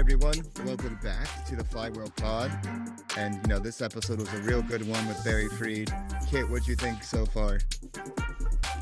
everyone. Welcome back to the Flywheel Pod. And you know, this episode was a real good one with Barry Fried. Kiet, what'd you think so far?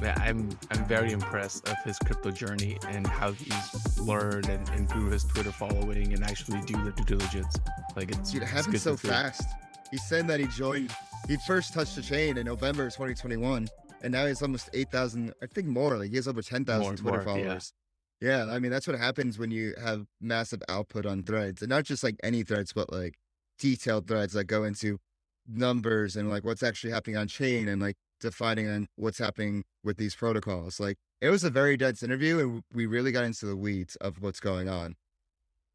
Man, I'm I'm very impressed of his crypto journey and how he's learned and, and grew his Twitter following and actually do the due diligence. Like it's Dude, it happened good so fast. He said that he joined, he first touched the chain in November 2021, and now he's almost 8,000, I think more. Like he has over 10,000 Twitter more, yeah. followers. Yeah. I mean, that's what happens when you have massive output on threads, and not just like any threads, but like detailed threads that go into numbers and like what's actually happening on chain and like defining on what's happening with these protocols. Like it was a very dense interview, and we really got into the weeds of what's going on.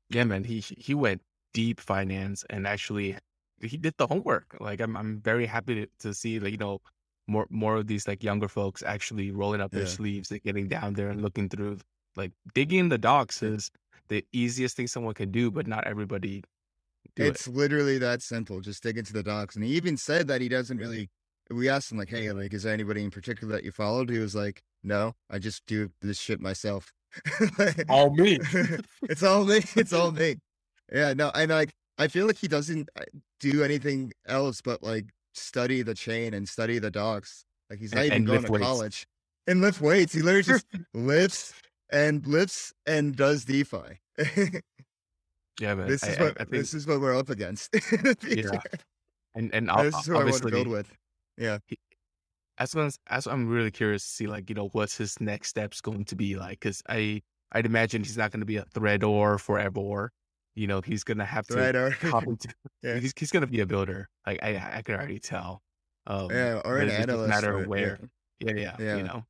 Yeah, man. He he went deep finance and actually he did the homework. Like I'm I'm very happy to, to see like you know more more of these like younger folks actually rolling up their Yeah. sleeves and getting down there and looking through like digging the docs is the easiest thing someone can do, but not everybody do it's literally that simple. Just dig into the docs. And he even said that he doesn't really. We asked him like, "Hey, like, is there anybody in particular that you followed?" He was like, "No, I just do this shit myself." it. All me. it's all me. It's all me. Yeah, no, and like, I feel like he doesn't uh, do anything else but like study the chain and study the docs. Like he's not And- even and going to weights. college and lift weights. He literally just lifts and lifts and does DeFi. yeah, man. this is I- what I think this is what we're up against. yeah. And and ob- this is who I want to build with. Yeah. as well as, as I'm really curious to see like you know what's his next steps going to be like because I I'd imagine he's not going to be a thread or forever. You know he's have to Right. Or, hop into. Yeah. He's he's gonna be a builder. Like I I can already tell. Um, yeah, or an analyst. matter where. Yeah, yeah, Yeah. You know.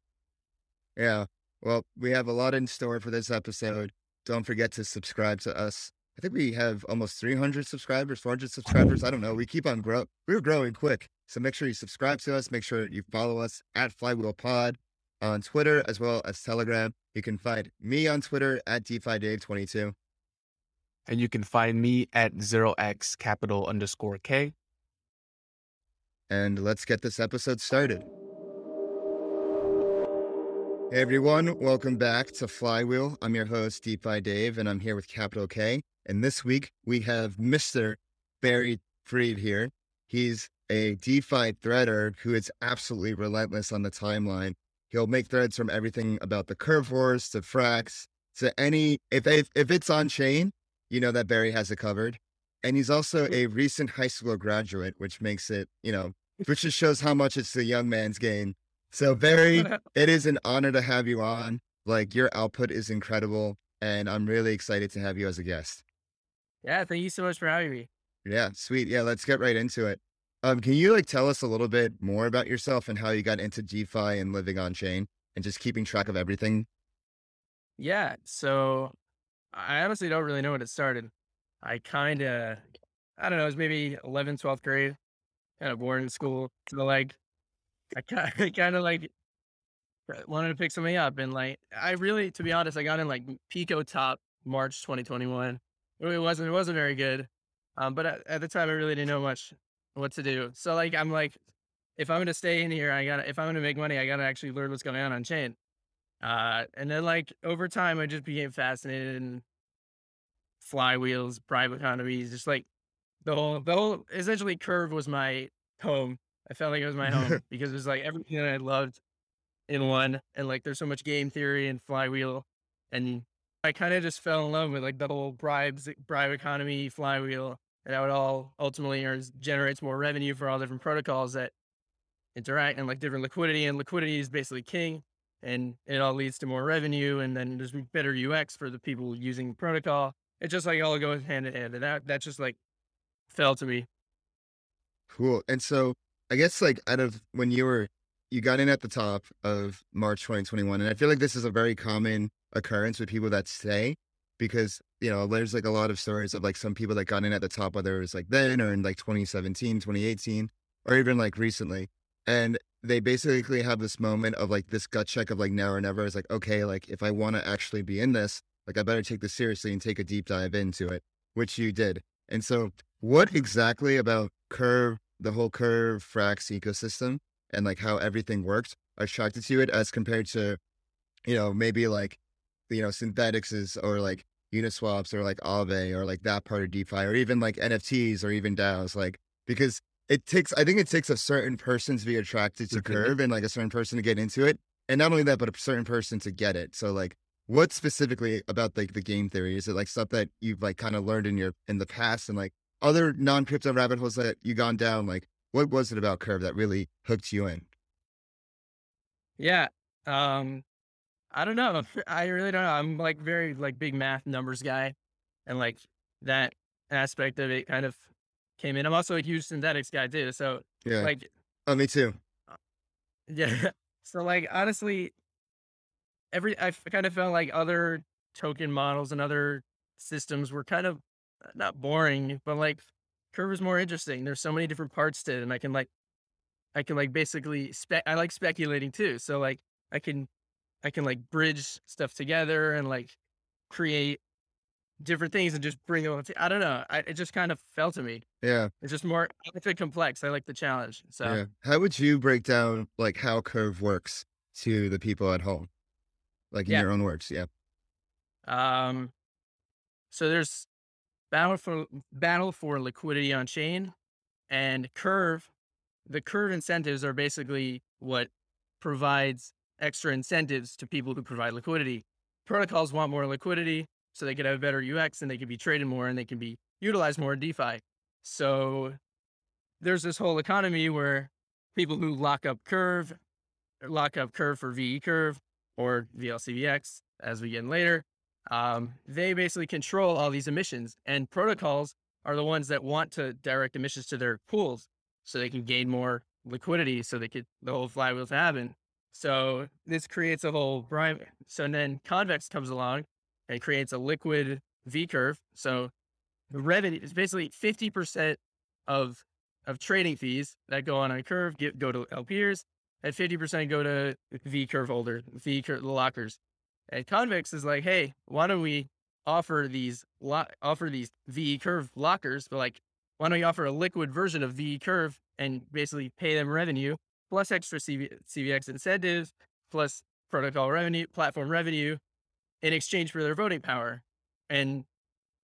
Yeah. Well, we have a lot in store for this episode. Don't forget to subscribe to us. I think we have almost 300 subscribers, 400 subscribers. I don't know. We keep on grow. We're growing quick. So make sure you subscribe to us. Make sure you follow us at Flywheel Pod on Twitter as well as Telegram. You can find me on Twitter at DeFiDave22. And you can find me at zero x capital underscore k. and let's get this episode started. Hey everyone, welcome back to Flywheel. I'm your host, DeFi Dave, and I'm here with Capital K. And this week we have Mr. Barry Fried here. He's a DeFi threader who is absolutely relentless on the timeline. He'll make threads from everything about the curve wars to Frax to any if if, if it's on chain, you know that Barry has it covered. And he's also a recent high school graduate, which makes it, you know, which just shows how much it's the young man's game. So Barry, it is an honor to have you on. Like your output is incredible, and I'm really excited to have you as a guest. Yeah, thank you so much for having me. Yeah, sweet. Yeah, let's get right into it. Um, can you like tell us a little bit more about yourself and how you got into DeFi and living on chain and just keeping track of everything? Yeah, so I honestly don't really know when it started. I kind of, I don't know, it was maybe 11th, 12th grade, kind of bored in school. So like, I kind of like wanted to pick something up. And like, I really, to be honest, I got in like Pico top March 2021. It wasn't, it wasn't very good. Um, but at, at the time I really didn't know much what to do. So like, I'm like, if I'm to stay in here, I gotta, if I'm to make money, I got to actually learn what's going on on chain. Uh, and then like over time, I just became fascinated in flywheels, private economies, just like the whole, the whole, essentially curve was my home. I felt like it was my home because it was like everything that I loved in one. And like, there's so much game theory and flywheel. And I kind of just fell in love with like the whole bribes, bribe economy, flywheel, and how it all ultimately earns, generates more revenue for all different protocols that interact and like different liquidity. And liquidity is basically king and it all leads to more revenue and then there's better UX for the people using the protocol. It just like all goes hand in hand. And that that just like fell to me. Cool. And so I guess like out of when you were you got in at the top of March 2021, and I feel like this is a very common occurrence with people that stay because you know there's like a lot of stories of like some people that got in at the top, whether it was like then or in like 2017, 2018, or even like recently, and they basically have this moment of like this gut check of like now or never. It's like okay, like if I want to actually be in this, like I better take this seriously and take a deep dive into it, which you did. And so, what exactly about Curve, the whole Curve Frax ecosystem, and like how everything works, attracted to it as compared to, you know, maybe like, you know, Synthetix is or like, Uniswaps or like Aave or like that part of DeFi or even like NFTs or even DAOs? Like, because it takes, I think it takes a certain person to be attracted to Mhm. Curve and like a certain person to get into it. And not only that, but a certain person to get it. So like, what specifically about like the game theory? Is it like stuff that you've like kind of learned in your, in the past and like other non-crypto rabbit holes that you gone down? Like, what was it about Curve that really hooked you in? Yeah. Um, I don't know. I really don't know. I'm like very like big math numbers guy, and like that aspect of it kind of came in. I'm also a huge Synthetix guy too. So Yeah. like oh, me too. yeah. So like honestly, every I kind of felt like other token models and other systems were kind of uh, not boring, but like Curve is more interesting. There's so many different parts to it, and I can like I can like basically spec. I like speculating too. So like I can I can like bridge stuff together and like create different things and just bring them. I don't know. I, it just kind of fell to me. Yeah. It's just more it's a complex. I like the challenge. So Yeah. How would you break down like how Curve works to the people at home? Like in Yeah. your own words. Yeah. Um, so there's battle for battle for liquidity on chain, and curve. The curve incentives are basically what provides extra incentives to people who provide liquidity. Protocols want more liquidity so they can have better UX and they can be traded more and they can be utilized more in DeFi. So there's this whole economy where people who lock up curve, lock up curve for VE curve or VLCVX, as we get in later, um, they basically control all these emissions and protocols are the ones that want to direct emissions to their pools so they can gain more liquidity so they could the whole flywheel to happen so this creates a whole bribe so then convex comes along and creates a liquid v curve so the revenue is basically 50% of of trading fees that go on a curve get, go to lpers and 50% go to v curve holder v curve the lockers and Convex is like, hey, why don't we offer these lo- offer these VE curve lockers, but like, why don't we offer a liquid version of VE curve and basically pay them revenue plus extra CV- CVX incentives plus protocol revenue, platform revenue in exchange for their voting power and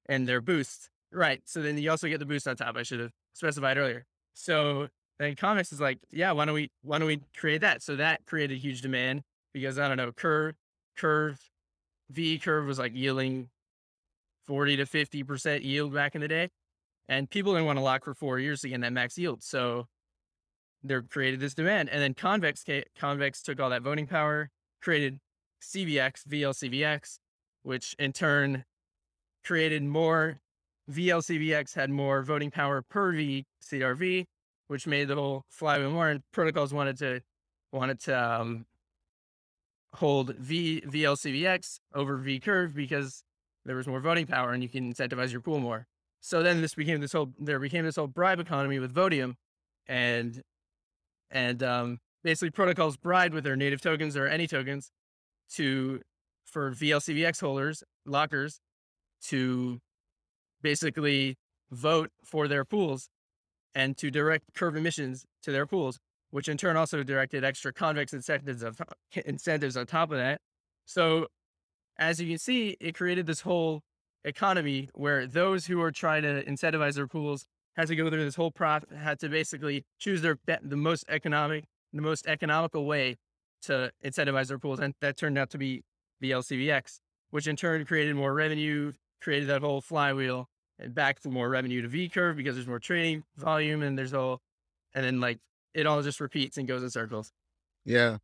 and their boost. Right. So then you also get the boost on top. I should have specified earlier. So then Convex is like, yeah, why don't we why don't we create that? So that created huge demand because I don't know, Curve curve v curve was like yielding 40 to 50 percent yield back in the day and people didn't want to lock for four years to get that max yield so they created this demand and then convex convex took all that voting power created cvx vlcvx which in turn created more vlcvx had more voting power per v crv which made the whole flywheel more and protocols wanted to wanted to um, hold V VLCVX over V curve because there was more voting power and you can incentivize your pool more. So then this became this whole there became this whole bribe economy with Votium and and um, basically protocols bribed with their native tokens or any tokens to for VLCVX holders, lockers, to basically vote for their pools and to direct curve emissions to their pools which in turn also directed extra convex incentives of incentives on top of that. So as you can see, it created this whole economy where those who are trying to incentivize their pools had to go through this whole process, had to basically choose their the most economic, the most economical way to incentivize their pools, and that turned out to be the LCVX, which in turn created more revenue, created that whole flywheel, and back to more revenue to V curve because there's more trading volume, and there's all, and then like it all just repeats and goes in circles. Yeah.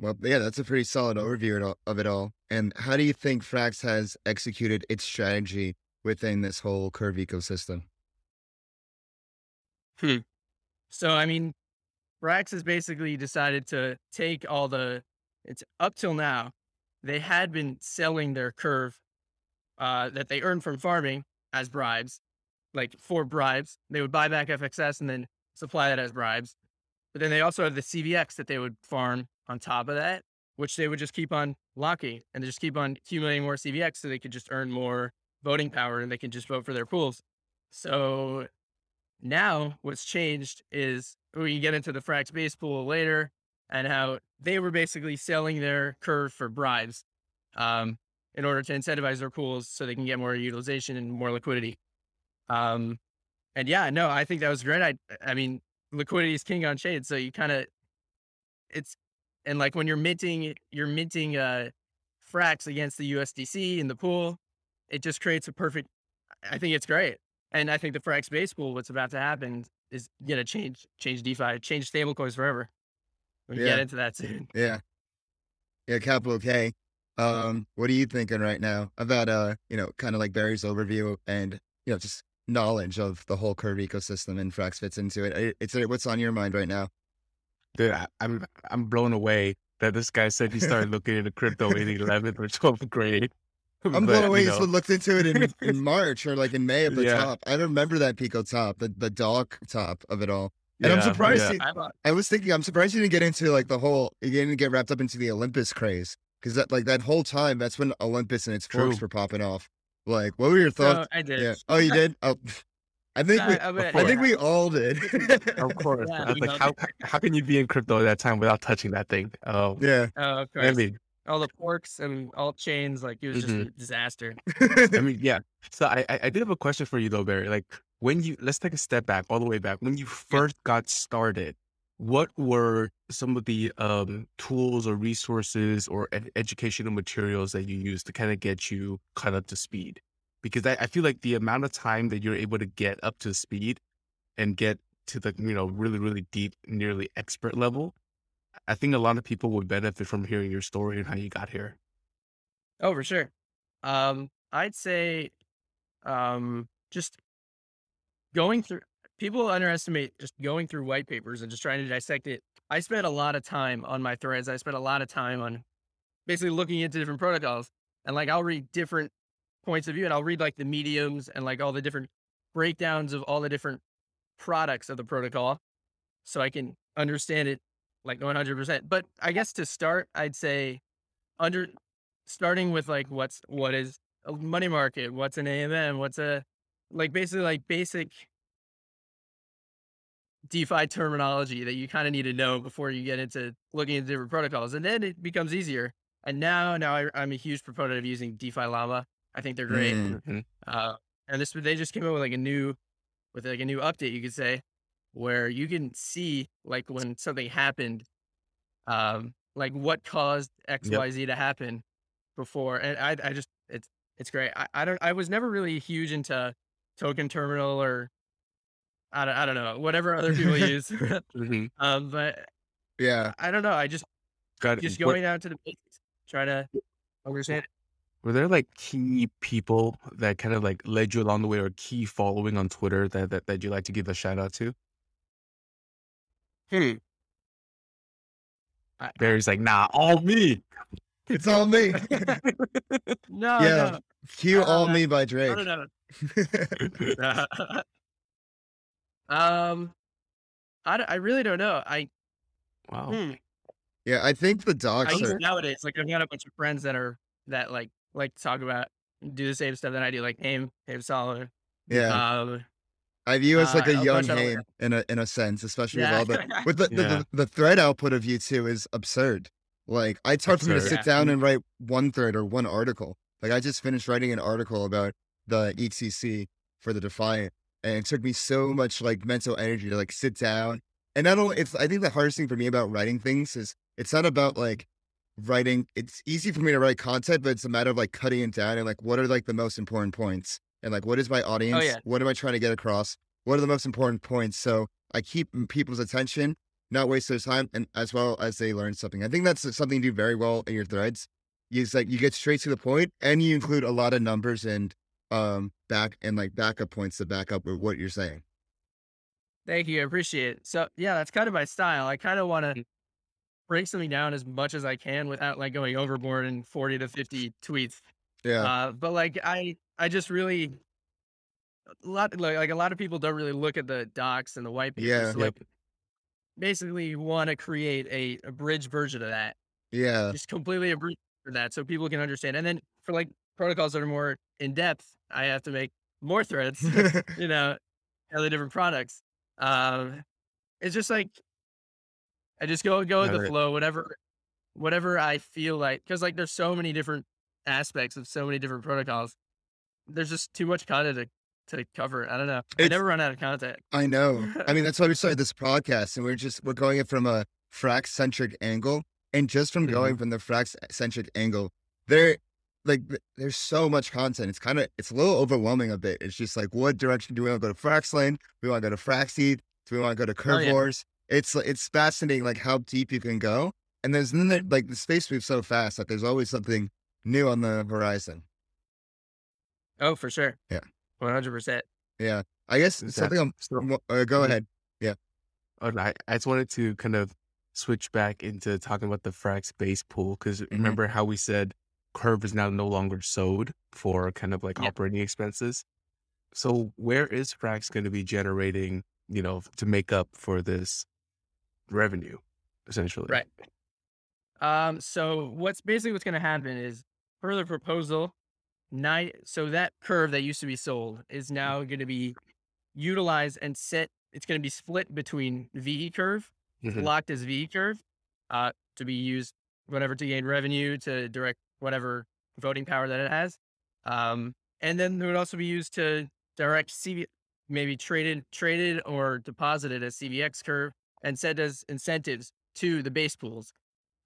Well, yeah, that's a pretty solid overview of it all- of it all. And how do you think Frax has executed its strategy within this whole curve ecosystem? Hmm. So I mean, Frax has basically decided to take all the it's up till now, they had been selling their curve uh, that they earned from farming as bribes, like for bribes. They would buy back FXS and then supply that as bribes. But then they also have the CVX that they would farm on top of that, which they would just keep on locking and just keep on accumulating more CVX so they could just earn more voting power and they can just vote for their pools. So now what's changed is we can get into the Frax base pool later and how they were basically selling their curve for bribes. Um, in order to incentivize their pools so they can get more utilization and more liquidity. Um, and yeah, no, I think that was great. I, I mean, liquidity is king on chain. So you kind of, it's, and like when you're minting, you're minting, uh, Frax against the USDC in the pool, it just creates a perfect, I think it's great. And I think the Frax base pool, what's about to happen is going to change, change DeFi, change stablecoins forever. We Yeah. get into that soon. Yeah. Yeah, capital K. Um, what are you thinking right now about uh, you know, kind of like Barry's overview and you know, just knowledge of the whole curve ecosystem and Frax fits into it. It's what's on your mind right now. Dude, I, I'm I'm blown away that this guy said he started looking into crypto in 11th or 12th grade. I'm But, blown away. you You know, looked into it in, in March or like in May at the Yeah. top. I remember that Pico top, the the dog top of it all. And I'm surprised yeah. you- I I was thinking, I'm surprised you didn't get into like the whole, you didn't get wrapped up into the Olympus craze. Cause that, like, that whole time, that's when Olympus and its forks were popping off. Like, what were your so thoughts? I did. yeah. Oh, you did? Oh, I think we, I, I, I think we all did. Of course. Yeah, I was like, know how how can you be in crypto at that time without touching that thing? Oh, yeah. Oh, of I course. mean, all the forks and all chains, like it was just Mhm. a disaster. I mean, yeah. So I, I I did have a question for you though, Barry. Like when you let's take a step back, all the way back. When you first got started, what were some of the um, tools or resources or ed- educational materials that you used to kind of get you caught up to speed? Because I, I feel like the amount of time that you're able to get up to speed and get to the you know really really deep, nearly expert level, I think a lot of people would benefit from hearing your story and how you got here. Oh, for sure. Um, I'd say, um, just going through. People underestimate just going through white papers and just trying to dissect it. I spent a lot of time on my threads. I spent a lot of time on basically looking into different protocols, and like I'll read different points of view, and I'll read like the mediums and like all the different breakdowns of all the different products of the protocol, so I can understand it like 100%. But I guess to start, I'd say under starting with like what's what is a money market, what's an AMM, what's a like basically like basic DeFi terminology that you kind of need to know before you get into looking into different protocols, and then it becomes easier. And now, now I, I'm a huge proponent of using DeFi Llama. I think they're great. Mm. Mhm. Uh, and this they just came out with like a new with like a new update you could say where you can see like when something happened um like what caused xyz to happen before and i i just it's it's great I, I don't i was never really huge into token terminal or i don't, I don't know whatever other people use Mhm. um but Yeah. i don't know i just Got just Were- going down to the basics try to understand. Were there like key people that kind of like led you along the way or key following on Twitter that that, that you like to give a shout out to? hmm I- Barry's like, nah, all me. It's all me. no Yeah. no Cue All Uh, Me by no Drake. no no, no. Um, I, I really don't know. I wow. hmm, yeah, I think the I docs use are. nowadays like I've got a bunch of friends that are that like like to talk about do the same stuff that I do, like Aim, Aim Solid. Yeah. Um, I view as like uh, a a young bunch of- Haim in a in a sense, especially Yeah. with all the with the, the, Yeah. the the thread output of you two is absurd. Like it's hard for me to sit Yeah. down and write one thread or one article. Like I just finished writing an article about the ETC for the Defiant, and it took me so mm-hmm. much like mental energy to like sit down. And not only it's I think the hardest thing for me about writing things is it's not about like writing. It's easy for me to write content, but it's a matter of like cutting it down and like what are like the most important points and like what is my oh, audience? Oh, yeah. What am I trying to get across? What are the most important points? So I keep people's attention, not waste their time, and as well as they learn something. I think that's something you do very well in your threads. Is like you get straight to the point, and you include a lot of numbers and um back and like backup points to back up with what you're saying. thank you, I appreciate it. So yeah, that's kind of my style. I kind of want Mm. to break something down as much as I can without like going overboard in forty to fifty tweets. Yeah, Uh, but like I, I just really a lot like, like a lot of people don't really look at the docs and the white papers. Yeah. so, like basically want to create a, a bridge version of that, yeah, just completely a bridge for that, so people can understand. And then for like protocols that are more in depth, I have to make more threads. you know, all the different products. Um, it's just like I just go go with Got the flow, whatever, whatever I feel like, because like there's so many different aspects of so many different protocols. There's just too much content to, to cover. I don't know. I never run out of content. I know. I mean, that's why we started this podcast, and we're just we're going it from a Frax centric angle, and just from going from the Frax centric angle, there, like, there's so much content. It's kind of it's a little overwhelming a bit. It's just like, what direction do we want to go to Fraxlend? Do we want to go to frax seed? Do we want to go to curve Oh, yeah. wars? It's it's fascinating, like how deep you can go, and there's then like the space moves so fast that there's always something new on the horizon. Oh, for sure. Yeah. One hundred percent. Yeah, I guess Is something. I'm, So, uh, go Mhm. ahead. Yeah. I, I just wanted to kind of switch back into talking about the Frax base pool because Mm-hmm. remember how we said Curve is now no longer sewed for kind of like Yep. operating expenses. So where is Frax going to be generating, you know, to make up for this revenue, essentially? Right. Um, so what's basically what's gonna happen is per the proposal, nine so that curve that used to be sold is now gonna be utilized and set it's gonna be split between VE curve, Mhm. locked as VE curve, uh, to be used whatever to gain revenue to direct whatever voting power that it has. Um, and then it would also be used to direct CV maybe traded traded or deposited as CVX curve and set as incentives to the base pools.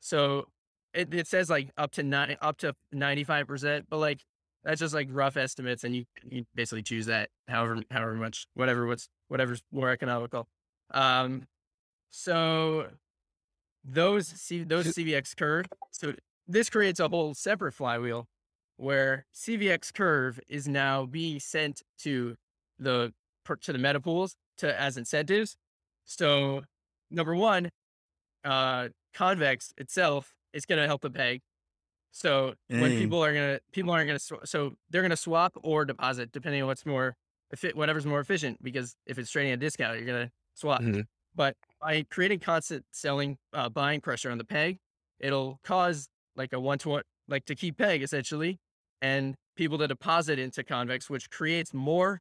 So it, it says like up to nine up to ninety five percent, but like that's just like rough estimates, and you you basically choose that however however much whatever what's whatever's more economical. Um, so those C, those CVX curve. So this creates a whole separate flywheel where CVX curve is now being sent to the to the meta pools to as incentives. So number one, uh, convex itself is going to help the peg. So when people are gonna people aren't gonna sw- so they're gonna swap or deposit depending on what's more whatever's more efficient because if it's trading at a discount you're gonna swap. Mhm. But by creating constant selling uh, buying pressure on the peg, it'll cause like a one to one like to keep peg essentially, and people to deposit into convex, which creates more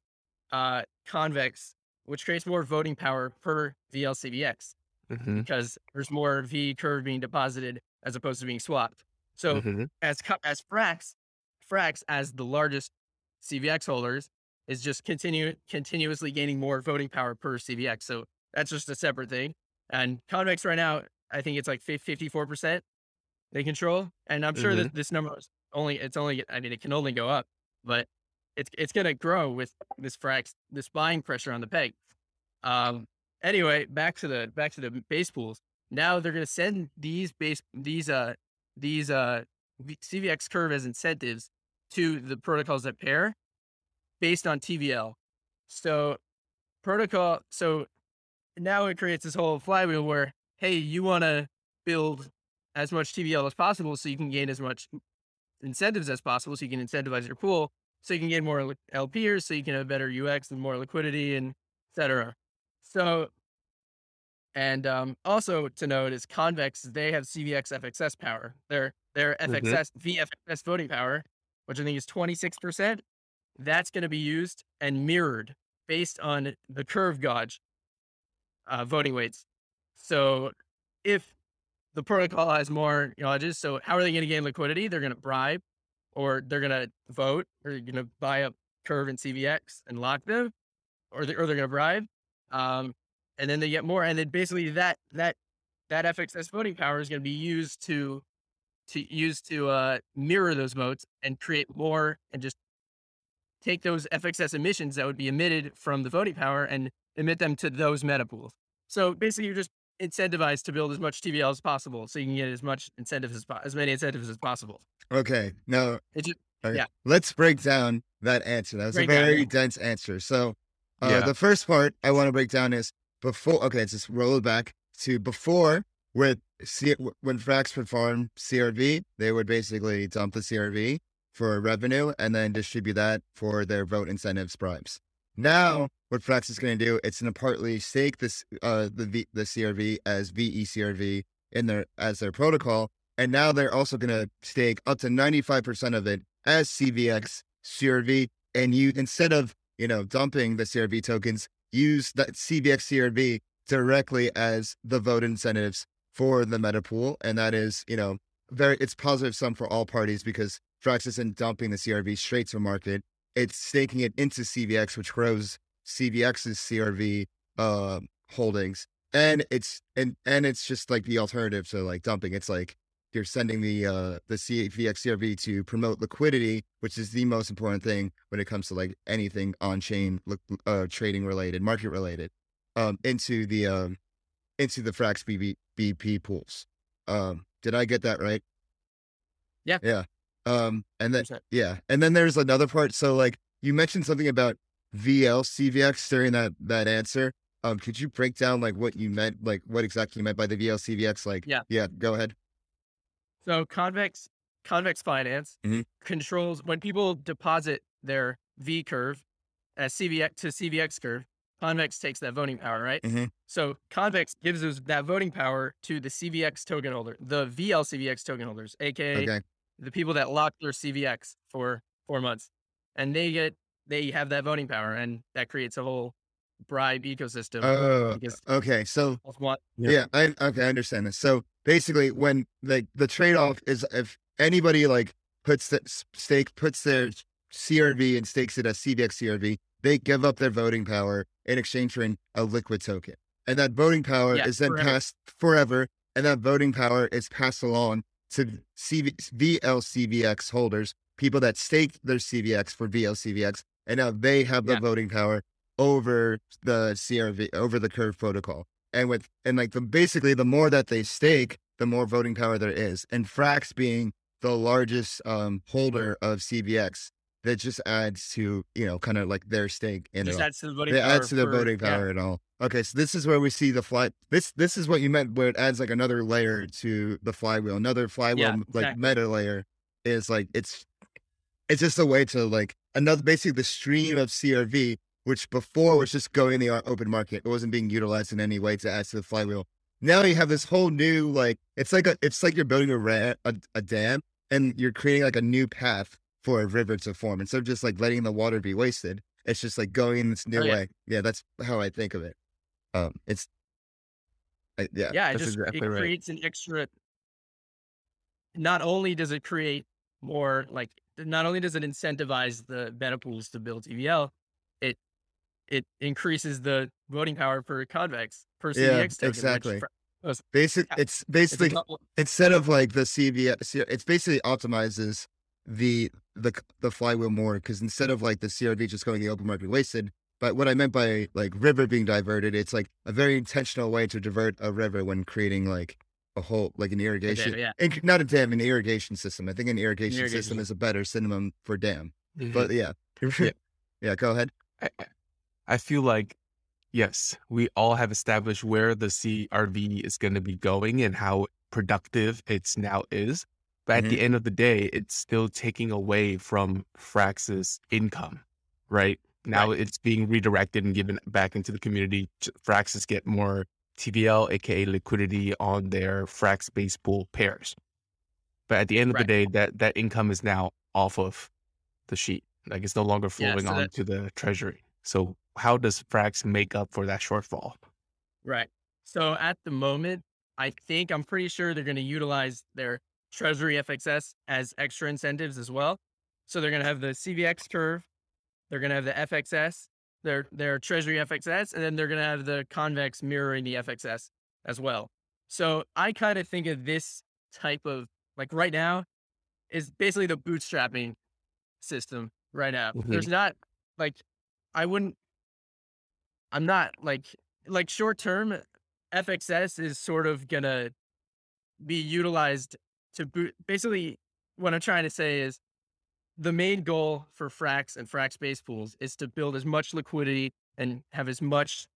uh, convex, which creates more voting power per VLCVX Mhm. because there's more V curve being deposited as opposed to being swapped. So Mhm. as as Frax, Frax as the largest CVX holders is just continue continuously gaining more voting power per CVX. So that's just a separate thing. And Convex right now, I think it's like fifty four percent they control, and I'm sure that this number is only it's only I mean it can only go up, but it's it's gonna grow with this Frax this buying pressure on the peg. Um. Anyway, back to the back to the base pools. Now they're gonna send these base these uh these uh CVX curve as incentives to the protocols that pair based on TVL. So protocol so now it creates this whole flywheel where hey, you want to build as much TVL as possible so you can gain as much incentives as possible so you can incentivize your pool so you can get more LPers so you can have better UX and more liquidity and etc. So and um, also to note is Convex, they have CVX FXS power. Their their. FXS VFXS voting power, which I think is 26%, that's going to be used and mirrored based on the curve gauge uh, voting weights. So if the protocol has more gauges, so how are they going to gain liquidity? They're going to bribe or they're going to vote or you're going to buy up curve and CVX and lock them or, they, or they're going to bribe. Um, and then they get more. And then basically that, that, that FXS voting power is going to be used to, to use to uh, mirror those votes and create more and just take those FXS emissions that would be emitted from the voting power and emit them to those meta pools. So basically, you're just incentivized to build as much TVL as possible, so you can get as much incentives as po- as many incentives as possible. Okay, It just Okay. Yeah. Let's break down that answer. That was Break a down, very yeah. dense answer. So, uh, Yeah. the first part I want to break down is before. Okay, let's just roll it back to before with C- when Frax perform CRV, they would basically dump the CRV for revenue and then distribute that for their vote incentives bribes. Now, what Frax is going to do, it's going to partly stake this uh, the v- the CRV as VECRV in their as their protocol, and now they're also going to stake up to ninety five percent of it as CVX CRV, and you instead of you know dumping the CRV tokens, use that CVX CRV directly as the vote incentives for the meta pool, and that is you know very it's positive sum for all parties because Frax isn't dumping the CRV straight to market. It's staking it into CVX, which grows CVX's CRV uh, holdings, and it's and and it's just like the alternative to like dumping. It's like you're sending the uh the CVX CRV to promote liquidity, which is the most important thing when it comes to like anything on chain uh, trading related, market related, um, into the um into the Frax BB, BP pools. Um, did I get that right? Yeah. Yeah. Um, and then yeah, and then there's another part. So like you mentioned something about VL CVX during that that answer. Um, could you break down like what you meant, like what exactly you meant by the VL CVX? Like, Yeah. yeah, go ahead. So convex convex finance Mhm. controls when people deposit their V curve as CVX to CVX curve. Convex takes that voting power, right? Mhm. So convex gives us that voting power to the CVX token holder, the VL CVX token holders, aka Okay. The people that lock their CVX for four months, and they get they have that voting power, and that creates a whole bribe ecosystem. Oh, okay. So of what Yeah. Yeah, I okay, I understand this. So basically, when like the trade off is if anybody like puts the stake puts their CRV and stakes it as CVX CRV, they give up their voting power in exchange for an, a liquid token, and that voting power Yeah, is then forever. passed forever, and that voting power is passed along to CV, VLCVX holders, people that stake their CVX for VLCVX, and now they have the Yeah. voting power over the CRV over the curve protocol and with and like the basically the more that they stake, the more voting power there is. And Frax being the largest um holder of CVX, that just adds to you know kind of like their stake in it. just all. adds to the voting It power. adds to the for- voting yeah. and all. Okay, so this is where we see the fly. This this is what you meant where it adds like another layer to the flywheel. Another flywheel Yeah, like meta layer is like it's it's just a way to like another basically the stream of CRV, which before was just going in the open market. It wasn't being utilized in any way to add to the flywheel. Now you have this whole new like it's like a it's like you're building a ra- a, a dam and you're creating like a new path for a river to form instead of just like letting the water be wasted. It's just like going in this new Oh, yeah. way. Yeah, that's how I think of it. Um, it's I, yeah, yeah, it just exactly it right. creates an extra. Not only does it create more like, not only does it incentivize the meta pools to build TVL, it it increases the voting power for convex per CVX Yeah, token. which exactly. basic. yeah, It's It's basically double- instead of like the CVS, it's basically optimizes the the the flywheel more because instead of like the CRV just going the open market wasted. But what I meant by like river being diverted, it's like a very intentional way to divert a river when creating like a whole like an irrigation, yeah. not a dam, an irrigation system. I think an irrigation, irrigation system is a better synonym for dam. Mhm. But yeah, Yeah. yeah, go ahead. I, I- I feel like, yes, we all have established where the CRV is going to be going and how productive it's now is. But at the mm-hmm. end of the day, it's still taking away from Frax's income, right? Now it's being redirected and given back into the community. Fraxes get more TVL, aka liquidity on their Frax base pool pairs. But at the end of Right. the day, that, that income is now off of the sheet. Like it's no longer Yeah, flowing so on that- to the treasury. So how does Frax make up for that shortfall? Right. So at the moment, I think I'm pretty sure they're going to utilize their Treasury FXS as extra incentives as well. So they're going to have the CVX curve, they're going to have the FXS, their their Treasury FXS, and then they're going to have the convex mirroring the FXS as well. So I kind of think of this type of like right now is basically the bootstrapping system right now. Mhm. There's not like I wouldn't I'm not like like short term FXS is sort of gonna be utilized to boot basically what I'm trying to say is the main goal for Frax and Frax base pools is to build as much liquidity and have as much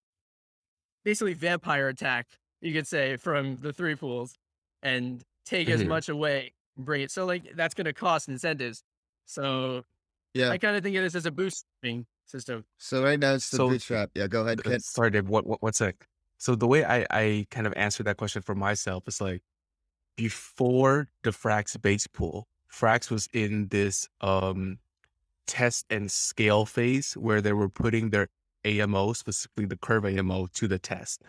basically vampire attack, you could say, from the three pools and take as Mhm. much away and bring it. So like that's gonna cost incentives. So Yeah. I kind of think of this as a boosting system. So right now it's the So- bootstrap. Yeah, go ahead, Uh, Ken. Sorry, Dave. What, what, one sec. So the way I, I kind of answered that question for myself is like before the Frax base pool, Frax was in this um test and scale phase where they were putting their AMO, specifically the curve AMO, to the test.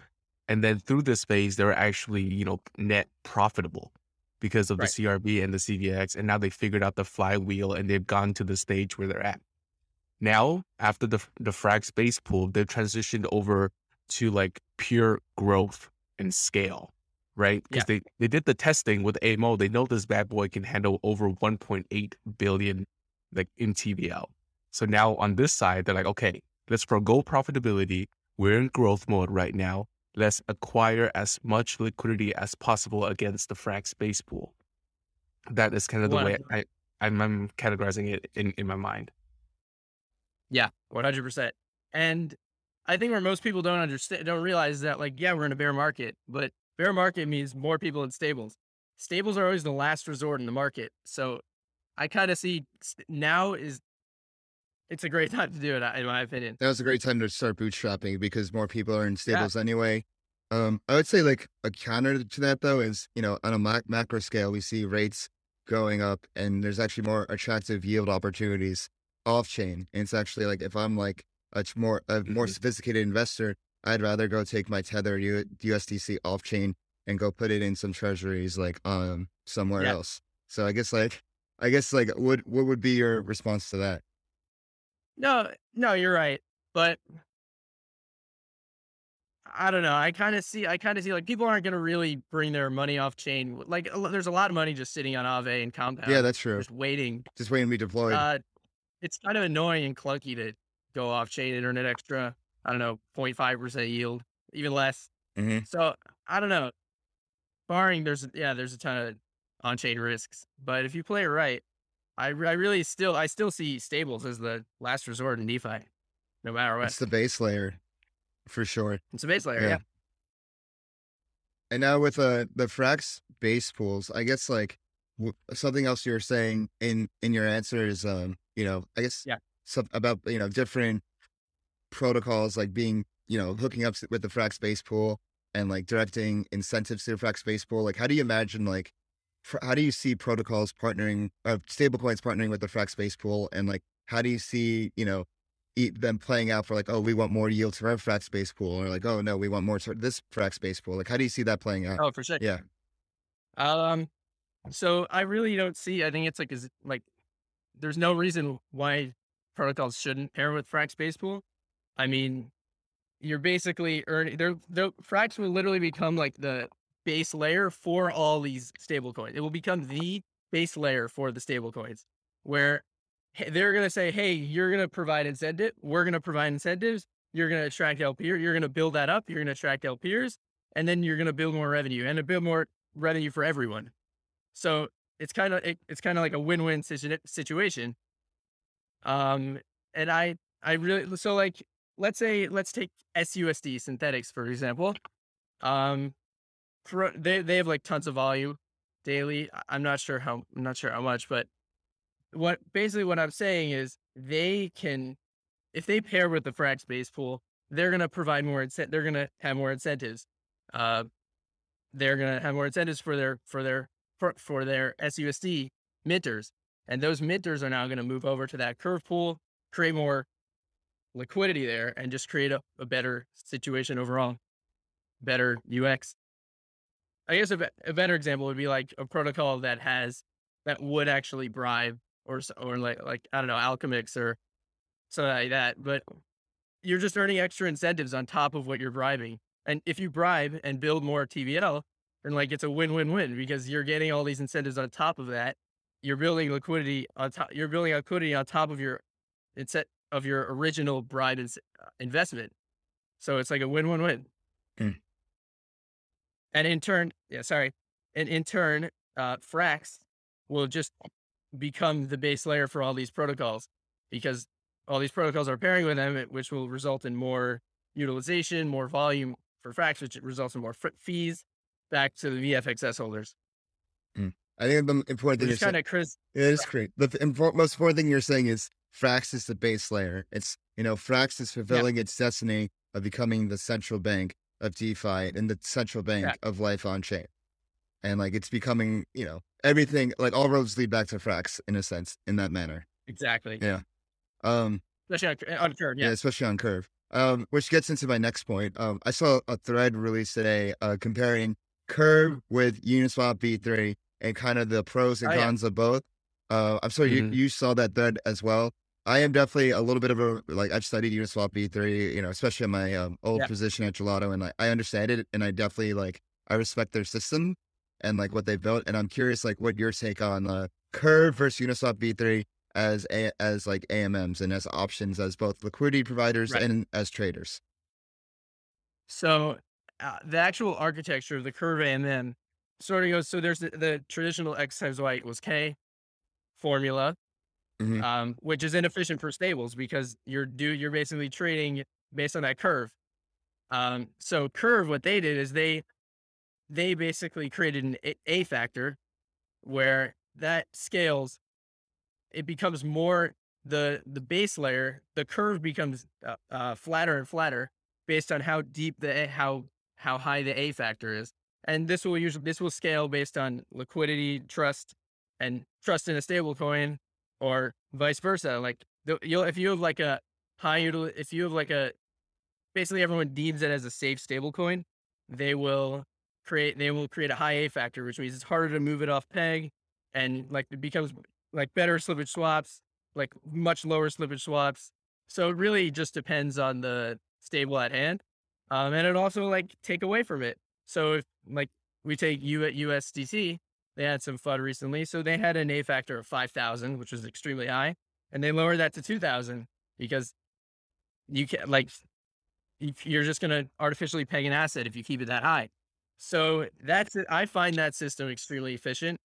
And then through this phase, they were actually, you know, net profitable. because of Right. the CRV and the CVX, and now they figured out the flywheel and they've gone to the stage where they're at. Now, after the the Frax base pool, they've transitioned over to like pure growth and scale, right? Because they they did the testing with AMO. They know this bad boy can handle over 1.8 billion like in TVL. So now on this side, they're like, okay, let's forego profitability. We're in growth mode right now. Let's acquire as much liquidity as possible against the Frax base pool. That is kind of the way I, I'm, I'm categorizing it in, in my mind. Yeah, one hundred percent. And I think where most people don't understand, don't realize that, like, yeah, we're in a bear market, but bear market means more people in stables. Stables are always the last resort in the market. So I kind of see now is it's a great time to do it, in my opinion. That was a great time to start bootstrapping because more people are in stables anyway. Um, I would say like a counter to that though is, you know, on a mac- macro scale, we see rates going up and there's actually more attractive yield opportunities off chain. And it's actually like, if I'm like a more, a more Mhm. sophisticated investor, I'd rather go take my Tether U- USDC off chain and go put it in some treasuries like, um, somewhere Yeah. else. So I guess like, I guess like, what, what would be your response to that? No, no, you're right. But I don't know. I kind of see, I kind of see like people aren't going to really bring their money off chain. Like there's a lot of money just sitting on Aave and Compound. Yeah, that's true. Just waiting Just waiting to be deployed. Uh, it's kind of annoying and clunky to go off chain internet extra. I don't know, 0.5% yield, even less. Mhm. So I don't know. Barring there's yeah, there's a ton of on chain risks, but if you play it right, I, I really still I still see stables as the last resort in DeFi, no matter what. It's the base layer for sure. It's a base layer, Yeah. yeah. And now with uh, the Frax base pools, I guess like w- something else you're saying in in your answer is um you know I guess Yeah. some about you know different protocols like being you know hooking up with the Frax base pool and like directing incentives to the Frax base pool. Like how do you imagine like how do you see protocols partnering uh, stablecoins partnering with the Frax base pool and like how do you see you know them playing out for like oh we want more yield to our Frax base pool or like oh no we want more to this Frax base pool. Like how do you see that playing out? Oh, for sure. Yeah. Um, so I really don't see. I think it's like is like there's no reason why protocols shouldn't pair with Frax Base Pool. I mean, you're basically earning. They're, they're Frax will literally become like the base layer for all these stable coins. It will become the base layer for the stable coins, where they're gonna say, "Hey, you're gonna provide incentive. We're gonna provide incentives. You're gonna attract LP. You're gonna build that up. You're gonna attract LPers, and then you're gonna build more revenue and to build more revenue for everyone. So it's kind of it, it's kind of like a win-win situation. Um, and I I really so like let's say let's take SUSD Synthetix for example. Um, they they have like tons of volume daily. I'm not sure how I'm not sure how much, but what basically what I'm saying is they can if they pair with the Frax base pool, they're gonna provide more incent. They're gonna have more incentives. Uh, they're gonna have more incentives for their for their for, for their SUSD minters, and those minters are now gonna move over to that curve pool, create more liquidity there, and just create a, a better situation overall, better UX. I guess a, a better example would be like a protocol that has that would actually bribe or or like like I don't know Alchemix or something like that, but you're just earning extra incentives on top of what you're bribing. And if you bribe and build more TVL, then like it's a win-win-win because you're getting all these incentives on top of that. You're building liquidity on top. You're building liquidity on top of your incent of your original bribe ins- uh, investment. So it's like a win-win-win. Mm. And in turn, yeah, sorry, and in turn, uh, Frax will just become the base layer for all these protocols because all these protocols are pairing with them, which will result in more utilization, more volume for Frax, which results in more fr- fees back to the VFXS holders. I think the important thing you're is kind saying of Chris. it is great. The th- most important thing you're saying is Frax is the base layer. It's you know Frax is fulfilling its destiny of becoming the central bank of DeFi and the central bank Yeah. of life on chain, and like it's becoming you know everything like all roads lead back to Frax in a sense in that manner. Exactly. Yeah. Um, Especially on, on Curve. yeah. Yeah. especially on Curve. Um, which gets into my next point. Um, I saw a thread released today uh, comparing Curve with Uniswap V3 and kind of the pros and Oh, yeah. cons of both. Uh, I'm sorry Mhm. you you saw that thread as well. I am definitely a little bit of a like I've studied Uniswap V3, you know, especially in my um, old Yeah. position at Gelato, and like I understand it, and I definitely like I respect their system and like what they built, and I'm curious like what your take on uh, Curve versus Uniswap V3 as a, as like AMMs and as options as both liquidity providers Right. and as traders. So uh, the actual architecture of the curve AMM sort of goes. So there's the, the traditional X times Y equals K formula, Mhm. um, which is inefficient for stables because you're do you're basically trading based on that curve. Um, so curve, what they did is they they basically created an A, factor where that scales. It becomes more the the base layer. The curve becomes uh, uh, flatter and flatter based on how deep the how how high the A factor is. And this will usually this will scale based on liquidity, trust, and trust in a stable coin, or vice versa. Like you'll if you have like a high util if you have like a basically everyone deems it as a safe stable coin, they will create they will create a high A factor, which means it's harder to move it off peg, and like it becomes like better slippage swaps, like much lower slippage swaps. So it really just depends on the stable at hand. Um, and it also like take away from it. So if like we take U at USDC, they had some FUD recently. So they had an A factor of 5,000, which was extremely high. And they lowered that to 2,000 because you can't, like, you- you're just going to artificially peg an asset if you keep it that high. So that's. I find that system extremely efficient.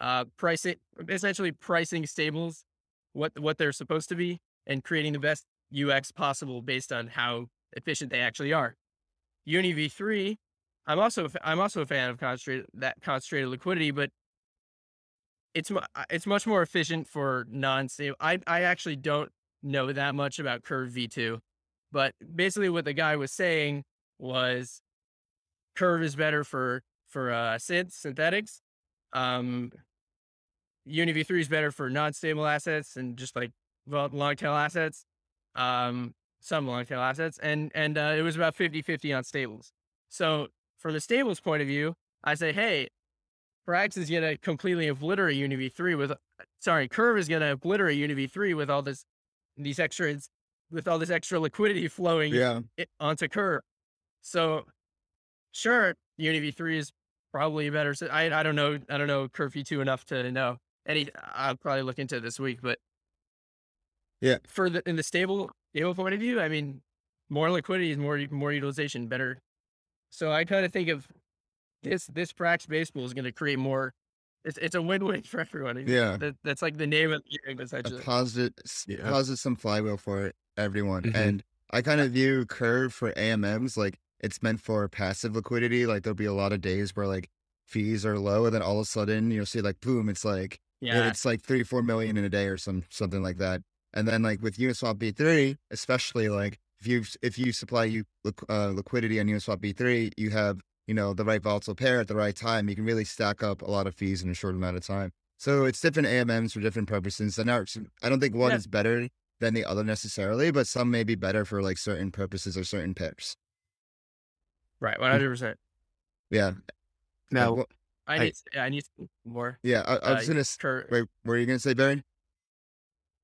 Uh, price it, essentially pricing stables, what, what they're supposed to be and creating the best UX possible based on how efficient they actually are. Uni V3, I'm also a I'm also a fan of concentrated that concentrated liquidity, but it's it's much more efficient for non-stable. I I actually don't know that much about Curve V2, but basically what the guy was saying was Curve is better for for uh, synth synthetics. Um, Uni V3 is better for non-stable assets and just like long tail assets. Um, some long tail assets and and uh, it was about 50-50 on stables so from the stables point of view i say hey Frax is going to completely obliterate Uni V3 with sorry curve is going to obliterate Uni V3 with all this these extras with all this extra liquidity flowing Yeah. onto curve so sure Uni V3 is probably a better i i don't know i don't know curve v2 enough to know any i'll probably look into this week but Yeah. for the in the stable stable point of view i mean more liquidity is more more utilization better so i kind of think of this this Frax base pool is going to create more it's, it's a win-win for everyone Yeah. that, that's like the name of the game a essentially positive s- Yeah. positive some flywheel for everyone Mhm. and i kind of view curve for amms like it's meant for passive liquidity like there'll be a lot of days where like fees are low and then all of a sudden you'll see like boom it's like yeah it's like three four million in a day or some something like that and then like with uniswap v3 especially like if you if you supply you uh, liquidity on uniswap v3 you have you know the right volatile pair at the right time you can really stack up a lot of fees in a short amount of time so it's different AMMs for different purposes. And I don't think one Yeah. is better than the other necessarily, but some may be better for like certain purposes or certain pairs. right 100% Yeah. Now, i I- need i need more yeah. I, I was uh, gonna cur- wait. Were you gonna say, Barry?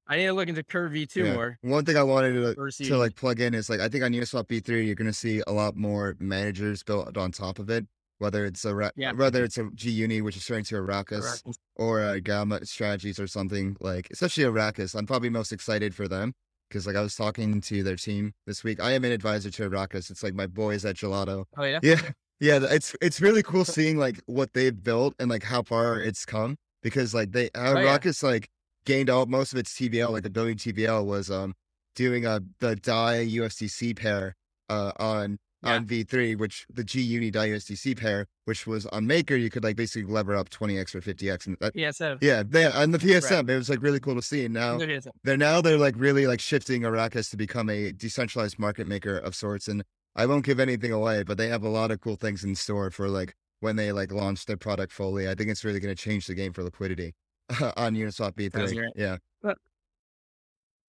I need to look into curve v2 Yeah. more One thing I wanted to versus to like plug in is like I think on Uniswap V3 you're gonna see a lot more managers built on top of it. Whether it's a Ra- Yeah. whether it's a G Uni, which is turning to Arrakis, or a Gamma Strategies or something like, especially Arrakis. I'm probably most excited for them because like I was talking to their team this week. I am an advisor to Arrakis. It's like my boys at Gelato. oh yeah Yeah, yeah. It's it's really cool seeing like what they've built and like how far it's come because like they uh, Oh, yeah. Like gained all most of its TVL like the billion TVL was um doing a the DAI USDC pair uh on Yeah. on V3 which the G Uni DAI USDC pair which was on Maker you could like basically lever up 20x or 50x and that yeah yeah they on the PSM it was like really cool to see and now they're now they're like really like shifting Arrakis to become a decentralized market maker of sorts. And I won't give anything away, but they have a lot of cool things in store for like when they like launch their product fully. I think it's really going to change the game for liquidity on Uniswap Sounds V3. great. Yeah,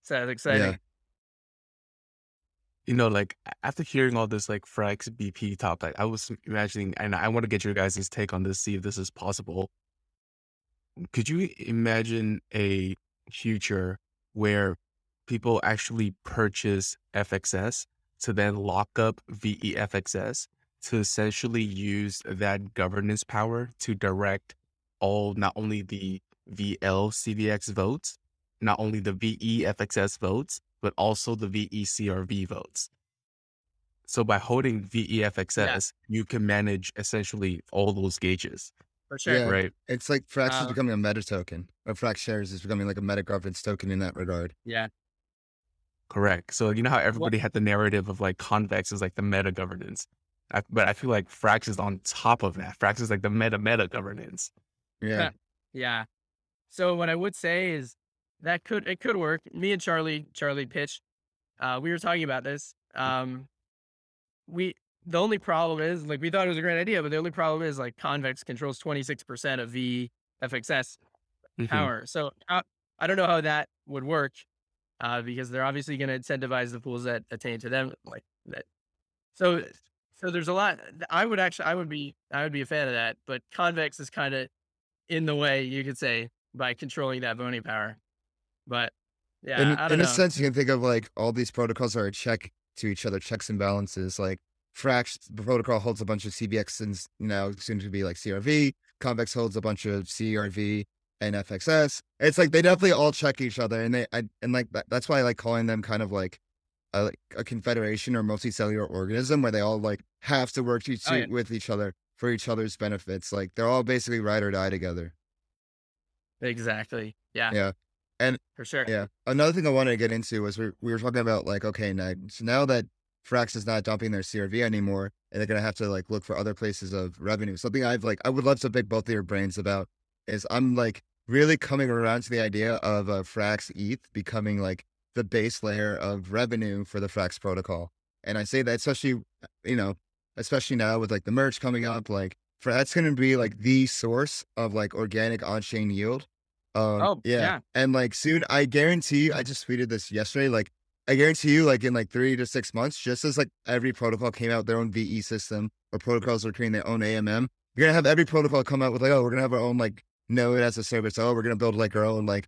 sounds exciting you know, like a- after hearing all this like Frax BP topic, I was imagining, and I want to get your guys' take on this, see if this is possible. could you imagine a future where people actually purchase FXS to then lock up VEFXS to essentially use that governance power to direct all not only the VL CVX votes, not only the VEFXS votes, but also the VECRV votes. So by holding VEFXS, you can manage essentially all those gauges, For sure. Yeah. right? It's like Frax is Uh, becoming a meta token, or Frax shares is becoming like a meta governance token in that regard. Yeah. Correct. So you know how everybody had the narrative of like convex is like the meta governance, I, but I feel like Frax is on top of that. Frax is like the meta meta governance. Yeah. Yeah. So what I would say is that could it could work. Me and Charlie, Charlie pitched. Uh, we were talking about this. Um, we the only problem is like we thought it was a great idea, but the only problem is like convex controls twenty six percent of VFXS Mhm. power. So uh, I don't know how that would work, uh, because they're obviously going to incentivize the pools that attain to them like that. So so there's a lot. I would actually I would be I would be a fan of that, but convex is kind of in the way you could say by controlling that voting power. But yeah, in I don't in know. a sense, you can think of like all these protocols are a check to each other, checks and balances. Like Frax the protocol holds a bunch of CVX and you know soon to be like CRV. Convex holds a bunch of CRV and FXS. It's like they definitely all check each other, and they I, and like that, that's why I like calling them kind of like a, like a confederation or multicellular organism where they all like have to work each, Oh, yeah. with each other for each other's benefits. Like they're all basically ride or die together. Exactly. Yeah. Yeah. And for sure. Yeah. Another thing I wanted to get into was we, we were talking about like, okay, now, so now that Frax is not dumping their CRV anymore and they're going to have to like look for other places of revenue. Something I've like, I would love to pick both of your brains about is I'm like really coming around to the idea of uh, Frax ETH becoming like the base layer of revenue for the Frax protocol. And I say that especially, you know, especially now with like the merge coming up, like for that's going to be like the source of like organic on-chain yield. Um, Oh, yeah. And like soon, I guarantee you, I just tweeted this yesterday. Like, I guarantee you, like in like three to six months, just as like every protocol came out their own VE system or protocols are creating their own AMM, you're gonna have every protocol come out with like, oh, we're gonna have our own like node as a service. Oh, we're gonna build like our own like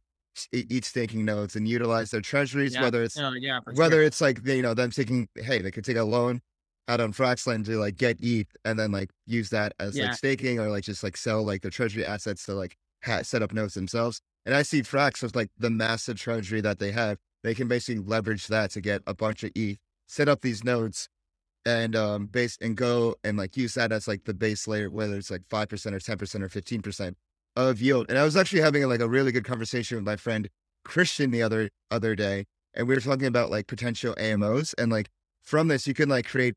ETH staking nodes and utilize their treasuries, Yeah. whether it's No, yeah. Whether sure. it's like they, you know them taking hey they could take a loan out on Fraxlend to like get ETH and then like use that as Yeah. like staking or like just like sell like their treasury assets to like ha- set up nodes themselves. And I see Frax as like the massive treasury that they have. They can basically leverage that to get a bunch of ETH, set up these nodes, and um base and go and like use that as like the base layer, whether it's like five percent or ten percent or fifteen percent of yield. And I was actually having like a really good conversation with my friend Christian the other other day, and we were talking about like potential AMOs and like from this you can like create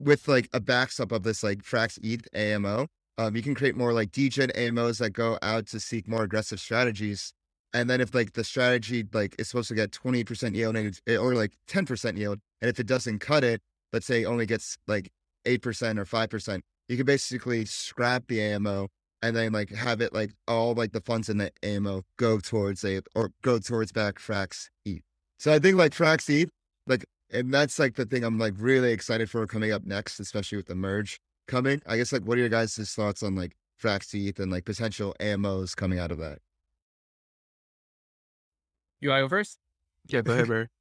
with like a backstop of this like Frax ETH AMO. Um, you can create more like degen AMOs that go out to seek more aggressive strategies. And then if like the strategy like is supposed to get 20% yield or like 10% yield, and if it doesn't cut it, let's say it only gets like 8% or 5%, you can basically scrap the AMO and then like have it like all like the funds in the AMO go towards a or go towards back Frax ETH. So I think like Frax ETH, like and that's like the thing I'm like really excited for coming up next, especially with the merge coming. I guess like what are your guys' thoughts on like Frax ETH and like potential AMOs coming out of that? You want to go first? Yeah, go ahead, Barry.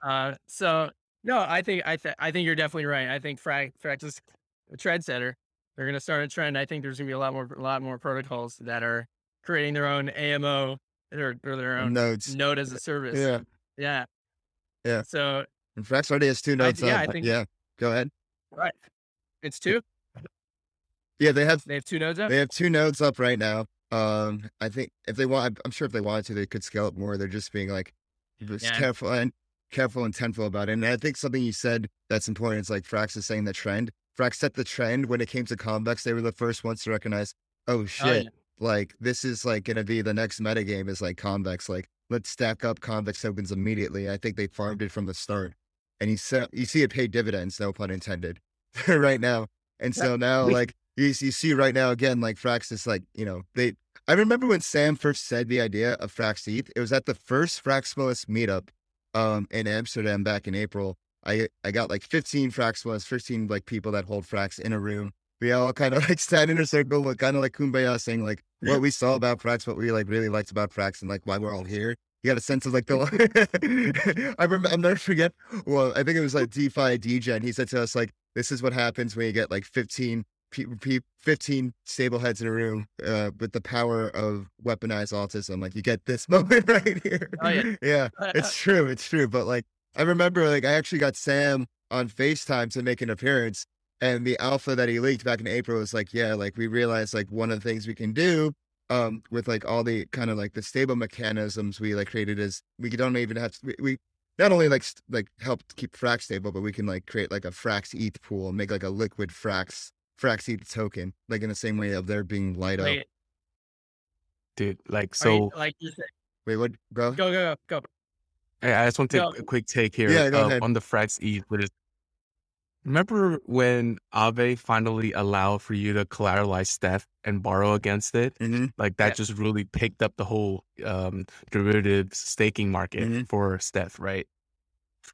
Uh, so no, I think I th- I think you're definitely right. I think Frac Frax is a trendsetter. They're gonna start a trend. I think there's gonna be a lot more a lot more protocols that are creating their own AMO or, or their own Nodes. node as a service. Yeah. Yeah. Yeah. So And Frax already has two nodes yeah, up. I think- yeah. Go ahead. right, it's two. Yeah, they have They have two nodes up. They have two nodes up right now. Um, I think if they want, I'm sure if they wanted to, they could scale up more. They're just being like just Yeah. careful and careful and intentful about it. And I think something you said that's important is like Frax is saying the trend. Frax set the trend when it came to convex. They were the first ones to recognize, oh Oh, shit, yeah. like this is like gonna be the next metagame is like convex. Like let's stack up convex tokens immediately. I think they farmed it from the start, and you see you see it pay dividends, no pun intended, right now. And so now like you, you see right now again like Frax is like you know they. I remember when Sam first said the idea of Frax ETH. It was at the first Fraxmalist meetup um in Amsterdam back in April. I I got like 15 Fraxmalists, 15 like people that hold Frax in a room. We all kind of like stand in a circle, but kind of like kumbaya, saying like what we saw about Frax, what we like really liked about Frax, and like why we're all here. You got a sense of like the. I remember. I'll never forget. Well, I think it was like DeFi DJ, and he said to us like, "This is what happens when you get like 15 pe- pe- 15 stable heads in a room uh, with the power of weaponized autism. Like you get this moment right here. Oh, yeah. yeah, it's true. It's true. But like, I remember like I actually got Sam on FaceTime to make an appearance. And the alpha that he leaked back in April was like, yeah, like we realized like one of the things we can do um with like all the kind of like the stable mechanisms we like created is we don't even have to, we, we not only like st- like help keep Frax stable, but we can like create like a Frax ETH pool and make like a liquid Frax Frax ETH token, like in the same way of there being light up. Dude. Like are you- so, like you said, Wait, what? Go. go, go, go, go. I I just want to No. take a quick take here Yeah, go uh, ahead. on the Frax ETH. But it's, remember when Aave finally allowed for you to collateralize stETH and borrow against it? hmm Like that Yeah. just really picked up the whole um, derivatives staking market Mhm. for stETH, right?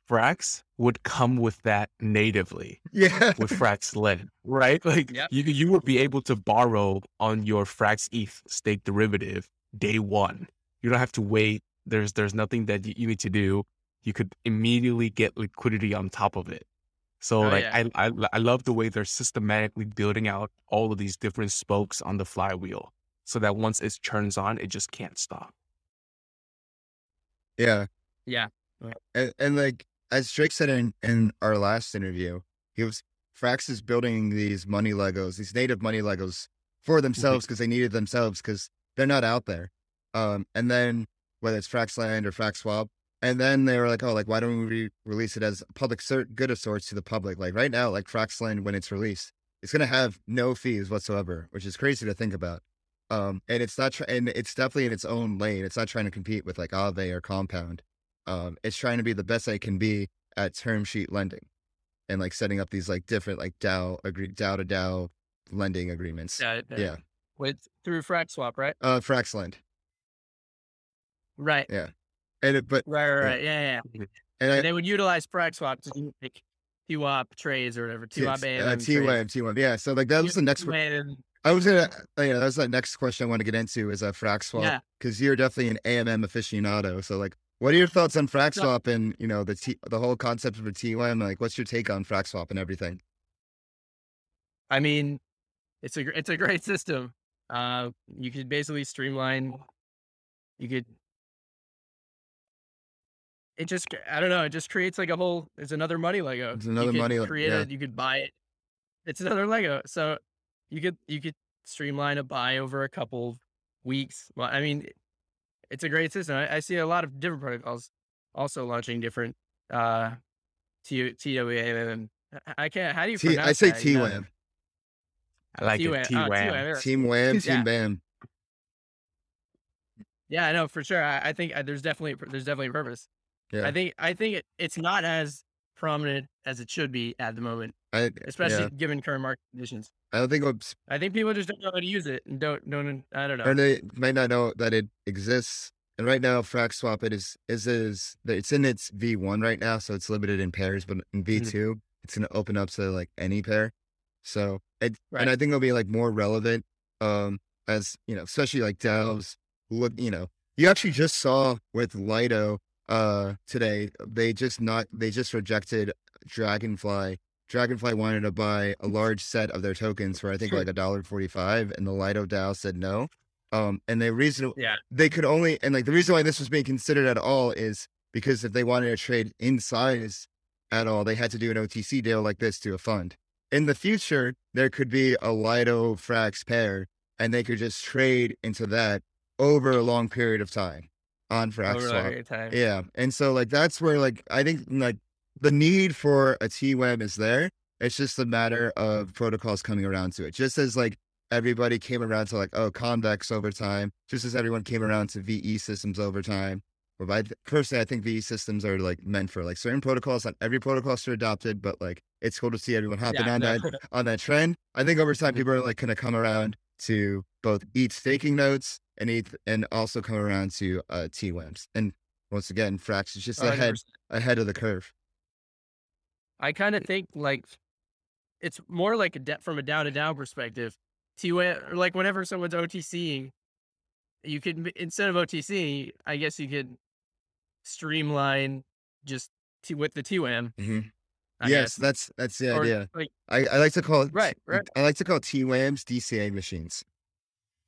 Frax would come with that natively Yeah. with Fraxlend, right? Like Yep. you you would be able to borrow on your Frax ETH stake derivative day one. You don't have to wait. There's there's nothing that you need to do. You could immediately get liquidity on top of it. So Oh, like yeah. I, I I love the way they're systematically building out all of these different spokes on the flywheel, so that once it turns on, it just can't stop. yeah. Yeah. And, and like as Drake said in, in our last interview, he was Frax is building these money Legos, these native money Legos for themselves because they needed themselves because they're not out there. Um, and then whether it's Fraxlend or Frax Swap, and then they were like, oh, like why don't we re- release it as a public cert- good of sorts to the public? Like right now, like Fraxlend when it's released, it's gonna have no fees whatsoever, which is crazy to think about. Um, and it's not, tr- and it's definitely in its own lane. It's not trying to compete with like Aave or Compound um, it's trying to be the best I can be at term sheet lending and like setting up these like different like DAO agree DAO to DAO lending agreements. Yeah. Yeah. With through Frax Swap, right? Uh, Fraxlend. Right. Yeah. And it, but Right. Right. Yeah. Right. Yeah. Yeah. yeah. and I, And they would utilize Frax Swap to like TWAP trades or whatever. TWAP T- uh, T-Web, T-Web. Yeah. So like that was the next. one. I was gonna. Uh, yeah, that was the next question I want to get into is a Frax swap Yeah. because you're definitely an AMM aficionado. So like, what are your thoughts on Frax swap and you know the T, the whole concept of a T-Web? Like, what's your take on Frax swap and everything? I mean, it's a it's a great system. Uh, you could basically streamline. You could. It just I don't know. It just creates like a whole. It's another money Lego. It's another money Lego. Create yeah. it. You could buy it. It's another Lego. So you could you could streamline a buy over a couple weeks. Well, I mean, it's a great system. I, I see a lot of different protocols also launching different uh T TWA. I can't. How do you T, pronounce I say that? You know? T-Web, I like T-Wam. it. Oh, T-Wam. T-Wam. Team Wham, Yeah. Team Bam. Yeah, I know for sure. I, I think uh, there's definitely there's definitely a purpose. Yeah. I think I think it, it's not as prominent as it should be at the moment, I, especially yeah. given current market conditions. I don't think it's I think people just don't know how to use it and don't don't. I don't know. or they might not know that it exists. And right now, Frax Swap it is is is it's in its V one right now, so it's limited in pairs. But in V 2 it's gonna open up to like any pair. So it, Right. and I think it'll be like more relevant, um, as you know, especially like DAOs. Look, you know, you actually just saw with Lido, uh, today they just not they just rejected Dragonfly. Dragonfly wanted to buy a large set of their tokens for I think Sure. like a dollar forty five, and the Lido DAO said no. Um, and they reason Yeah. they could only and like the reason why this was being considered at all is because if they wanted to trade in size at all, they had to do an OTC deal like this to a fund. In the future, there could be a Lido Frax pair, and they could just trade into that over a long period of time on Over Swap. Yeah. And so like that's where like I think like the need for a T web is there. It's just a matter of protocols coming around to it. Just as like everybody came around to like, oh, convex over time, just as everyone came around to VE systems over time. Or by personally, I think VE systems are like meant for like certain protocols. Not every protocol should adopted, but like it's cool to see everyone hopping Yeah, on no. that on that trend. I think over time people are like gonna come around to both ETH staking notes and ETH and also come around to uh TWAMs. And once again, Frax is just ahead 100%. ahead of the curve. I kind of think like it's more like a de- from a DAO to DAO perspective. To uh, like whenever someone's OTCing, you could instead of OTC, I guess you could streamline just t- with the TWAM. Mhm. I Yes, guess. that's that's the Or, idea. like I, I like to call it right, right. I like to call TWAMs DCA machines.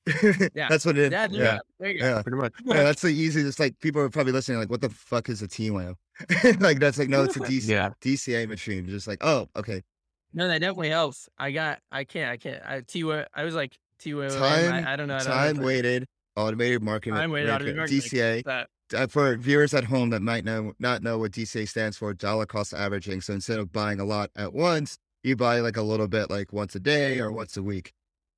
Yeah. That's what it is. Yeah, there you yeah. There you go. Yeah. Pretty much. Yeah, that's the easiest. Like people are probably listening, like, what the fuck is a TWAM? like that's like, no, it's a DC, Yeah. DCA machine. Just like, oh, okay. No, that definitely helps. I got. I can't. I can't. I T. I was like T. Time- I, I don't know. I don't know Time if I- weighted automated marketing. Time weighted automated management, marketing. DCA. Uh, for viewers at home that might know not know what DCA stands for, dollar cost averaging. So instead of buying a lot at once, you buy like a little bit, like once a day or once a week.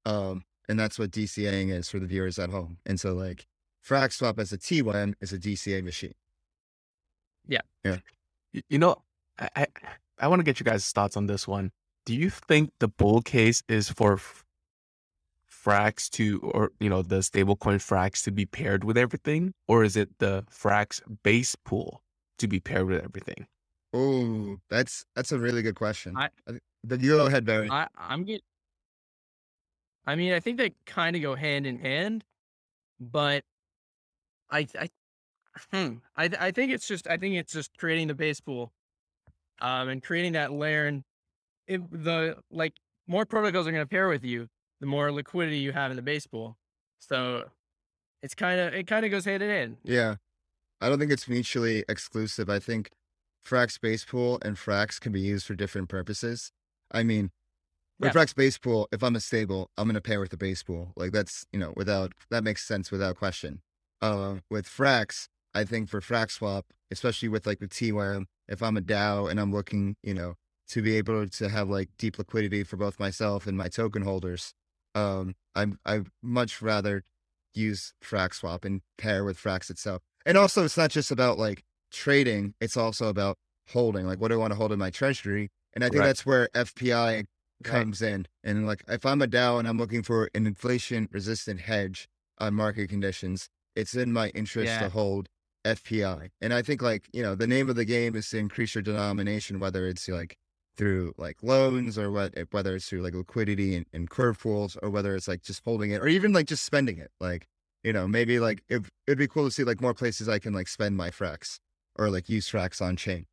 Um, and that's what DCAing is for the viewers at home. And so like FraxSwap as a TWAM is a DCA machine. Yeah. Yeah. You know, I I, I want to get you guys' thoughts on this one. Do you think the bull case is for f- Frax to, or you know, the stablecoin Frax to be paired with everything, or is it the Frax base pool to be paired with everything? Oh, that's that's a really good question. I- the you go ahead, Barry. I. I'm get. I mean, I think they kind of go hand in hand, but I. I. Hmm. I. I think it's just. I think it's just creating the base pool, um, and creating that layer. And if the like more protocols are going to pair with you, the more liquidity you have in the base pool. So, it's kind of it kind of goes hand in hand. Yeah. I don't think it's mutually exclusive. I think Frax base pool and Frax can be used for different purposes. I mean, Yeah. Frax base pool, if I'm a stable, I'm gonna pair with the base pool. Like that's you know, without that makes sense without question. Uh with Frax, I think for Frax swap, especially with like the TWAM, if I'm a DAO and I'm looking, you know, to be able to have like deep liquidity for both myself and my token holders, um, I'm I much rather use Frax swap and pair with Frax itself. And also, it's not just about like trading; it's also about holding. Like, what do I want to hold in my treasury? And I think Right. that's where FPI comes in. And like, if I'm a DAO and I'm looking for an inflation-resistant hedge on market conditions, it's in my interest Yeah. to hold FPI. And I think like you know, the name of the game is to increase your denomination, whether it's like through like loans or what, eh, whether it's through like liquidity and, and curve pools or whether it's like just holding it or even like just spending it. Like, you know, maybe like it, it'd be cool to see like more places I can like spend my frax or like use frax on chain.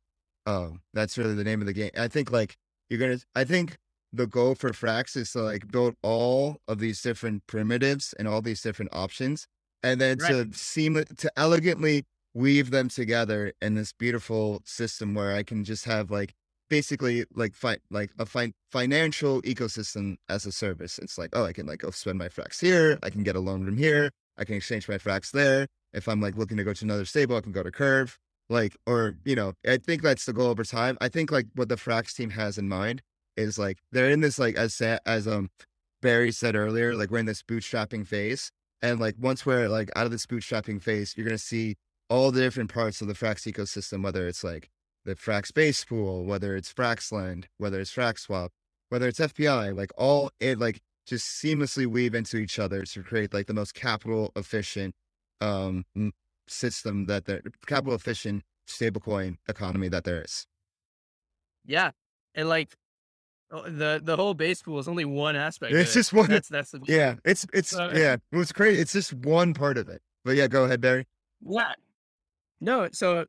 Oh, that's really the name of the game. I think like you're gonna. I think the goal for frax is to like build all of these different primitives and all these different options, and then to seem to elegantly weave them together in this beautiful system where I can just have like basically like fi- like a fi- financial ecosystem as a service. It's like, oh, I can like go spend my frax here. I can get a loan from here. I can exchange my frax there. If I'm like looking to go to another stable, I can go to Curve. Like, or you know, I think that's the goal over time. I think like what the frax team has in mind is like they're in this like as as um Barry said earlier, like we're in this bootstrapping phase, and like once we're like out of this bootstrapping phase, you're gonna see all the different parts of the frax ecosystem, whether it's like the Frax base pool, whether it's Fraxlend, whether it's FraxSwap, whether it's FPI, like all it like just seamlessly weave into each other to create like the most capital efficient um system that the capital efficient stablecoin economy that there is. Yeah, and like oh, the the whole base pool is only one aspect. of It's it. just one- That's that's the Yeah, it's it's So- uh, yeah, it was crazy. It's just one part of it. But yeah, go ahead, Barry. What? No, so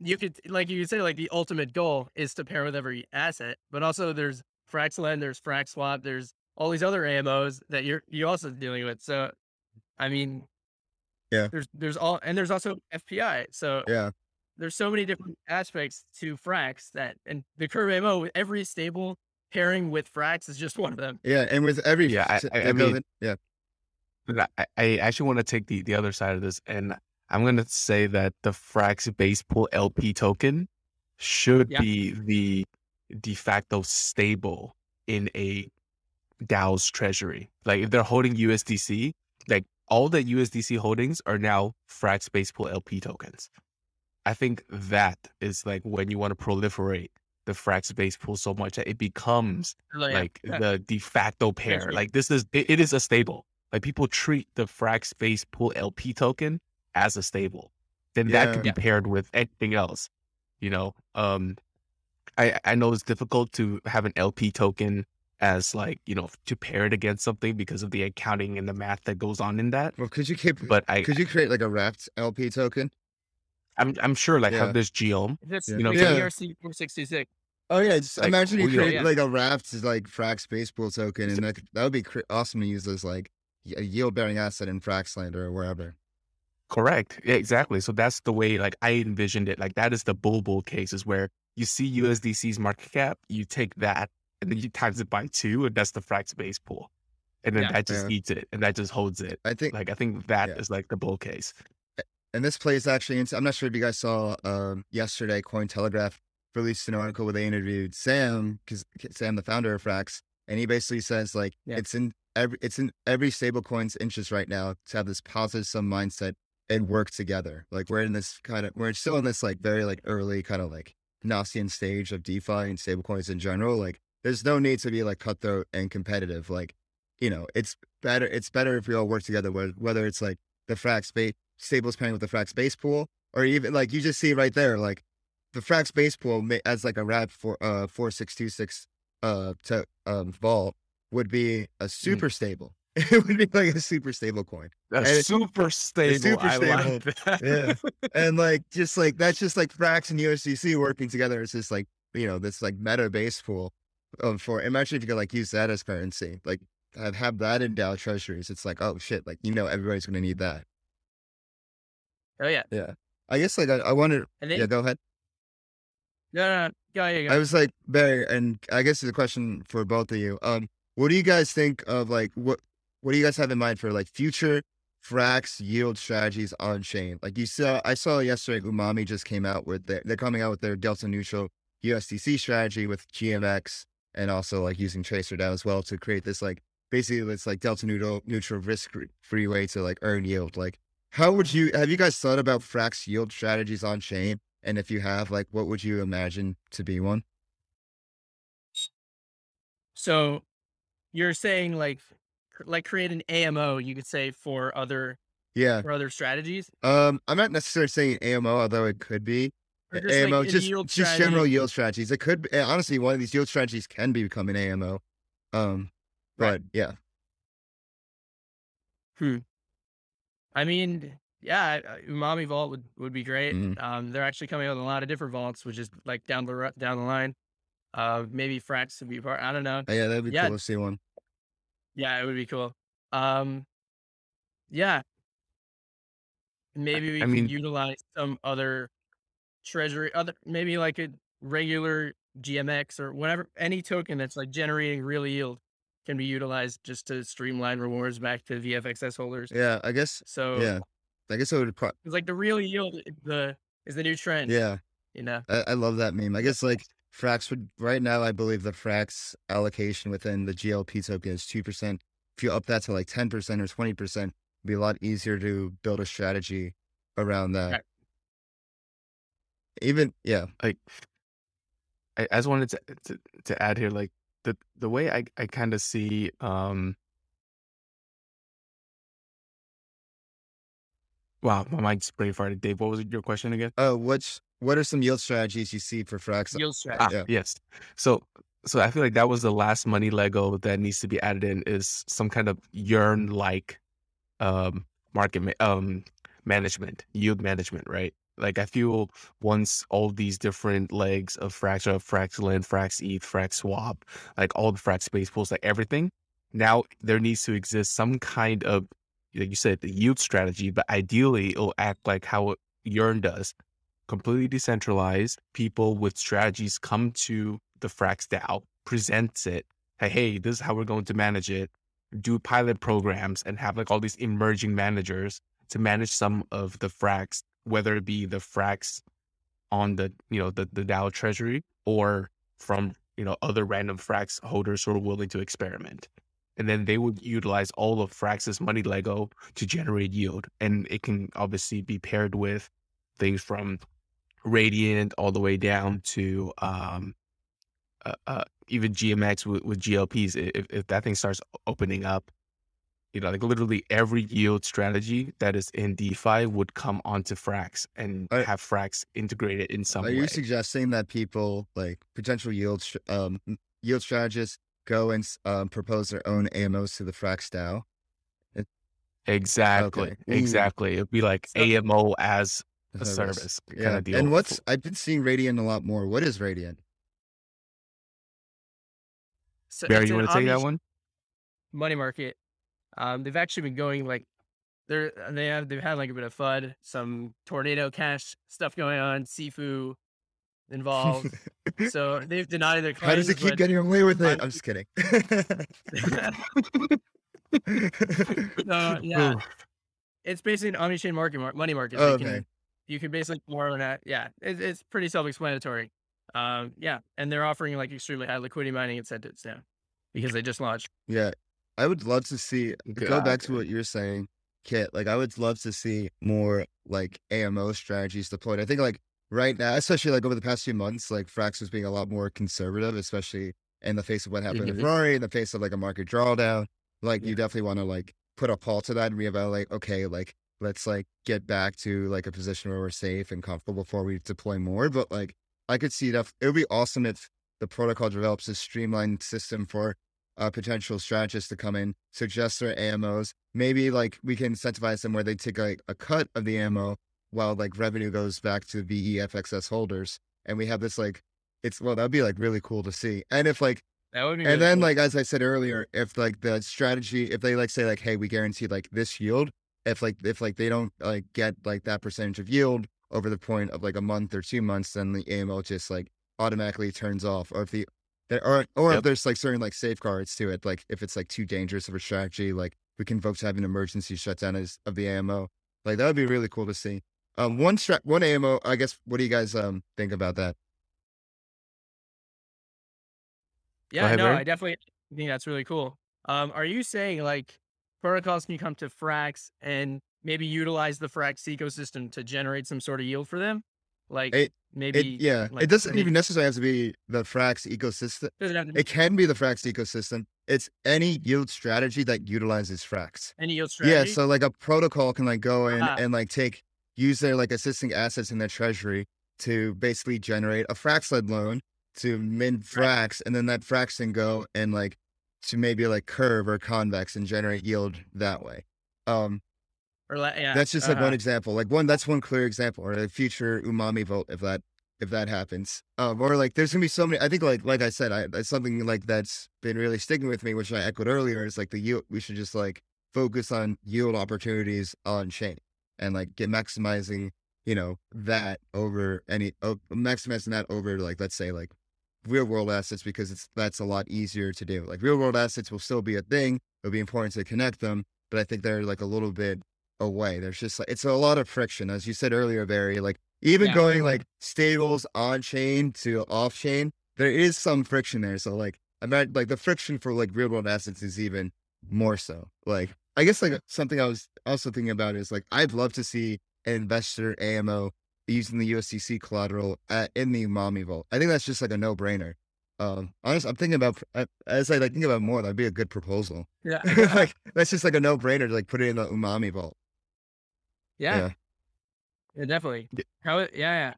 you could like you could say like the ultimate goal is to pair with every asset, but also there's Fraxlend, there's FraxSwap, there's all these other AMOs that you're you also dealing with. So I mean Yeah. there's there's all and there's also FPI. So Yeah, there's so many different aspects to Frax that and the curve MO, with every stable pairing with Frax is just one of them. yeah, and with every Yeah, I- s- I- I yeah, go mean- yeah, I, I actually want to take the, the other side of this, and I'm going to say that the Frax base pool LP token should Yeah. be the de facto stable in a DAO's treasury. Like if they're holding USDC, like all the USDC holdings are now Frax base pool LP tokens. I think that is like when you want to proliferate the Frax base pool so much that it becomes Like, like yeah. the de facto pair. Treasury. Like this is it, it is a stable. Like people treat the Frax base pool LP token as a stable. Then that Yeah. can be Yeah. paired with anything else. You know, um, I I know it's difficult to have an LP token as like you know to pair it against something because of the accounting and the math that goes on in that. Well, could you keep? But I Could you create like a wrapped LP token? I'm I'm sure like Yeah. have this geom. This You know, Yeah. ERC 466. Oh yeah, just Like, imagine you create Yeah. like a wrapped like Frax base pool token, and that could- that would be cr- awesome to use as like a yield bearing asset in Fraxlend or wherever. Correct. Yeah, exactly. So that's the way like I envisioned it. Like that is the bull bull cases where you see USDC's market cap, you take that and then you times it by two, and that's the Frax base pool. And then Yeah. that just Yeah. eats it and that just holds it. I think, Like I think that is Yeah. like the bull case. And this plays actually into. I'm not sure if you guys saw um, yesterday. Cointelegraph released an article where they interviewed Sam, because Sam, the founder of Frax, and he basically says like Yeah. it's in every it's in every stablecoin's interest right now to have this positive sum mindset and work together. Like we're in this kind of we're still in this like very like early kind of like Gnostian stage of DeFi and stablecoins in general. Like there's no need to be like cutthroat and competitive. Like you know, it's better it's better if we all work together. Whether it's like the Frax stables pairing with the Frax base pool, or even like you just see right there, like the Frax base pool as like a wrap for uh four six two six uh to um vault would be a super stable. It would be like a super stable coin. A And super stable. super I like stable. that. Yeah. and like just like that's just like Frax and USDC working together. It's just like you know this like meta base pool of for imagine if you could like use that as currency, like have have that in DAO treasuries. It's like oh shit, like you know everybody's gonna need that. Oh yeah. Yeah, I guess like I, I wanted. And then Yeah, go ahead. no, no, no, go, yeah, go. I was like Barry, and I guess it's a question for both of you. Um, what do you guys think of like what what do you guys have in mind for like future Frax yield strategies on chain? Like you saw, I saw yesterday, Umami just came out with their, they're coming out with their delta neutral USDC strategy with GMX and also like using Tracer DAO as well to create this like basically it's like delta neutral neutral risk free way to like earn yield. Like how would you have you guys thought about Frax yield strategies on chain? And if you have, like, what would you imagine to be one? So you're saying like like create an AMO, you could say for other Yeah. for other strategies. Um, I'm not necessarily saying AMO, although it could be Or just, AMO. in just yield just general yield strategies. It could be, eh, honestly one of these yield strategies can be becoming AMO. Um, Right. but yeah, I mean, yeah, uh, Umami Vault would, would be great. Mhm. Um, they're actually coming out with a lot of different vaults, which is like down the down the line. Uh, maybe Frax would be part. I don't know. yeah, that'd be Yeah. cool to see one. Yeah, it would be cool. Um, yeah, maybe we I could mean- utilize some other treasury, other maybe like a regular GMX or whatever, any token that's like generating real yield can be utilized just to streamline rewards back to VFXS holders. Yeah, I guess. So Yeah, I guess it would. Pro- it's like the real yield is the is the new trend. yeah, you know. I, I love that meme. I guess like Frax would right now. I believe the Frax allocation within the GLP token is two percent. If you up that to like ten percent or twenty percent, it'd be a lot easier to build a strategy around that. Right. Even yeah, I, I just wanted to, to to add here, like the the way I I kind of see um. Wow, my mind's pretty farted. Dave, what was your question again? Oh, what's what are some yield strategies you see for Frax? Yield strategy. Ah, Yeah. yes. So so I feel like that was the last money Lego that needs to be added in is some kind of yearn like um market ma- um management, yield management, right? Like I feel once all these different legs of Frax, of Frax Frax ETH, Frax Swap, like all the Frax base pools, like everything, now there needs to exist some kind of like you said, the yield strategy, but ideally it'll act like how Yearn does completely decentralized. People with strategies come to the Frax DAO, presents it. Hey, hey, this is how we're going to manage it. Do pilot programs and have like all these emerging managers to manage some of the Frax, whether it be the frax on the you know the the DAO treasury or from you know other random frax holders who are willing to experiment. And then they would utilize all of Frax's money Lego to generate yield. And it can obviously be paired with things from Radiant all the way down to um, uh, uh, even GMX with, with GLPs. If, if that thing starts opening up, you know, like literally every yield strategy that is in DeFi would come onto Frax and Are- have Frax integrated in some Are way. you suggesting that people like potential yield um yield strategists go and um, propose their own AMOs to the Frax DAO? exactly, Okay. Exactly. It'd be like So- AMO as a Service. service kind Yeah. of deal. And what's I've been seeing Radiant a lot more. What is Radiant? So Barry? You an want to take that one? money market. Um, they've actually been going like they're they have they've had like a bit of FUD, some tornado cash stuff going on, Sifu involved. so they've denied their claims. How does it keep getting away with it? I'm- just kidding. no, yeah, Ooh. it's basically an omni-chain market mar- money market. Oh, you can okay. you can basically more on that. Yeah, it, it's pretty self-explanatory. Um, yeah, and they're offering like extremely high liquidity mining incentives now because they just launched. Yeah, I would love to see. Go back to what you're saying, Kiet. Like, I would love to see more like AMO strategies deployed. I think like right now, especially like over the past few months, like Frax was being a lot more conservative, especially in the face of what happened with Mhm. Rory, in the face of like a market drawdown. Like, Yeah. you definitely want to like put a pause to that and reevaluate. Okay, like let's like get back to like a position where we're safe and comfortable before we deploy more. But like, I could see that it would be awesome if the protocol develops a streamlined system for uh, potential strategists to come in, suggest their AMOs. Maybe like we can incentivize them where they take like a cut of the AMO while like revenue goes back to the VEFXS holders. And we have this like, it's well, that'd be like really cool to see. And if like, That would be. and really then cool. like, as I said earlier, if like the strategy, if they like say like, hey, we guarantee like this yield, if like, if like they don't like get like that percentage of yield over the point of like a month or two months, then the AMO just like automatically turns off. Or if the, there or or if there's like certain like safeguards to it, like if it's like too dangerous of a strategy, like we can vote to have an emergency shutdown as, of the AMO. Like that would be really cool to see. Um, one strat, one AMO. I guess. What do you guys um think about that? Yeah, ahead, no, Barry. I definitely think that's really cool. Um, are you saying like protocols can come to Frax and maybe utilize the Frax ecosystem to generate some sort of yield for them? Like It- maybe It, yeah, like, it doesn't maybe- even necessarily have to be the Frax ecosystem. doesn't have to be It can be the Frax ecosystem. It's any yield strategy that utilizes Frax. any yield strategy. Yeah, so like a protocol can like go in Ah. and like take use their like existing assets in their treasury to basically generate a Fraxlend loan to mint Frax, and then that Frax can go and like to maybe like curve or convex and generate yield that way. Um, or la- yeah, that's just like uh-huh. one example. Like one, that's one clear example, or a future umami vault if that if that happens. Um, or like there's gonna be so many. I think like like I said, I that's something like that's been really sticking with me, which I echoed earlier. Is like the yield. We should just like focus on yield opportunities on chain and like get maximizing, you know, that over any maximizing that over like let's say like real world assets because it's that's a lot easier to do. Like real world assets will still be a thing. It'll be important to connect them, but I think they're like a little bit away. There's just like it's a lot of friction, as you said earlier, Barry. Like even Yeah. going like stables on chain to off chain, there is some friction there. So like I'm like the friction for like real world assets is even more so. Like I guess like something I was also thinking about is like I'd love to see an investor AMO using the USDC collateral at, in the Umami vault. I think that's just like a no brainer. Um, honestly, I'm thinking about as I like think about more, that'd be a good proposal. yeah, like that's just like a no brainer to like put it in the Umami vault. Yeah, yeah, definitely. Yeah. How? it- Yeah,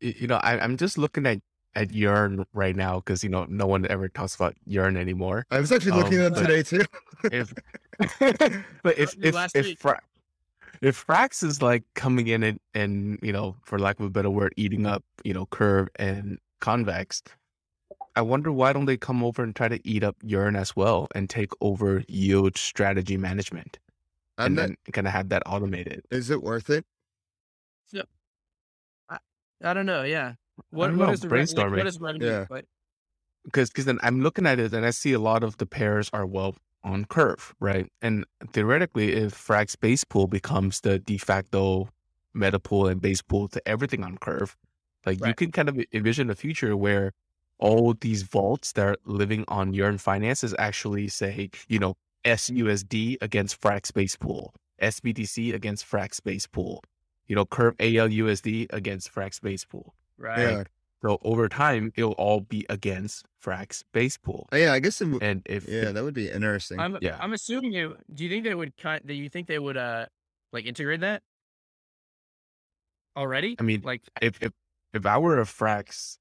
yeah. You know, I, I'm just looking at at Yearn right now because you know no one ever talks about Yearn anymore. I was actually looking Um, at them but- today too. If but if New if last if week. Fra- if Frax is like coming in and, and you know, for lack of a better word, eating up you know Curve and Convex, I wonder why don't they come over and try to eat up Yearn as well and take over yield strategy management I'm and not, then kind of have that automated. is it worth it? Yeah. I don't know. Yeah. What what know, is the re- brainstorming. what is revenue? Yeah. But because because then I'm looking at it and I see a lot of the pairs are well on curve, right? And theoretically, if Frax base pool becomes the de facto meta pool and base pool to everything on curve, like you can kind of envision a future where all these vaults that are living on Yearn finances actually say, you know, SUSD against Frax base pool, SBTC against Frax base pool, you know, curve ALUSD against Frax base pool. right. Yeah. So over time, it'll all be against Frax base pool. Oh, yeah, I guess. It, w- And if yeah, that would be interesting. I'm Yeah. I'm assuming you. Do you think they would cut? Do you think they would uh like integrate that already? I mean, Like if if if I were a Frax,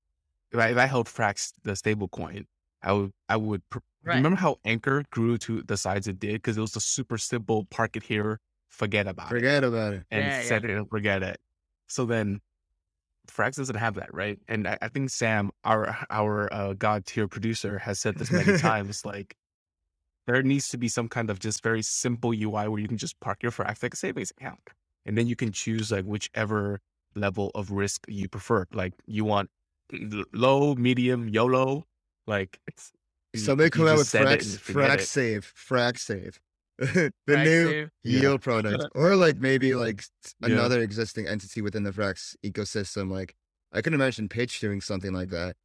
if I, if I held Frax the stable coin, I would I would pr- Right. remember how Anchor grew to the size it did because it was a super simple park it here, forget about it, Forget about it. and Yeah, yeah. set it and forget it. So then, Frax doesn't have that, right? And I, I think Sam, our our uh, god tier producer, has said this many times. Like, there needs to be some kind of just very simple UI where you can just park your Frax like a savings account, and then you can choose like whichever level of risk you prefer. Like, you want low, medium, YOLO. Like, it's, you- Somebody you come out with just set Frax, and Frax it. Save, Frax Save, the Frax new Save. Yeah. yield product, or like maybe like s- Yeah. another existing entity within the Frax ecosystem. Like I can imagine Pitch doing something like that.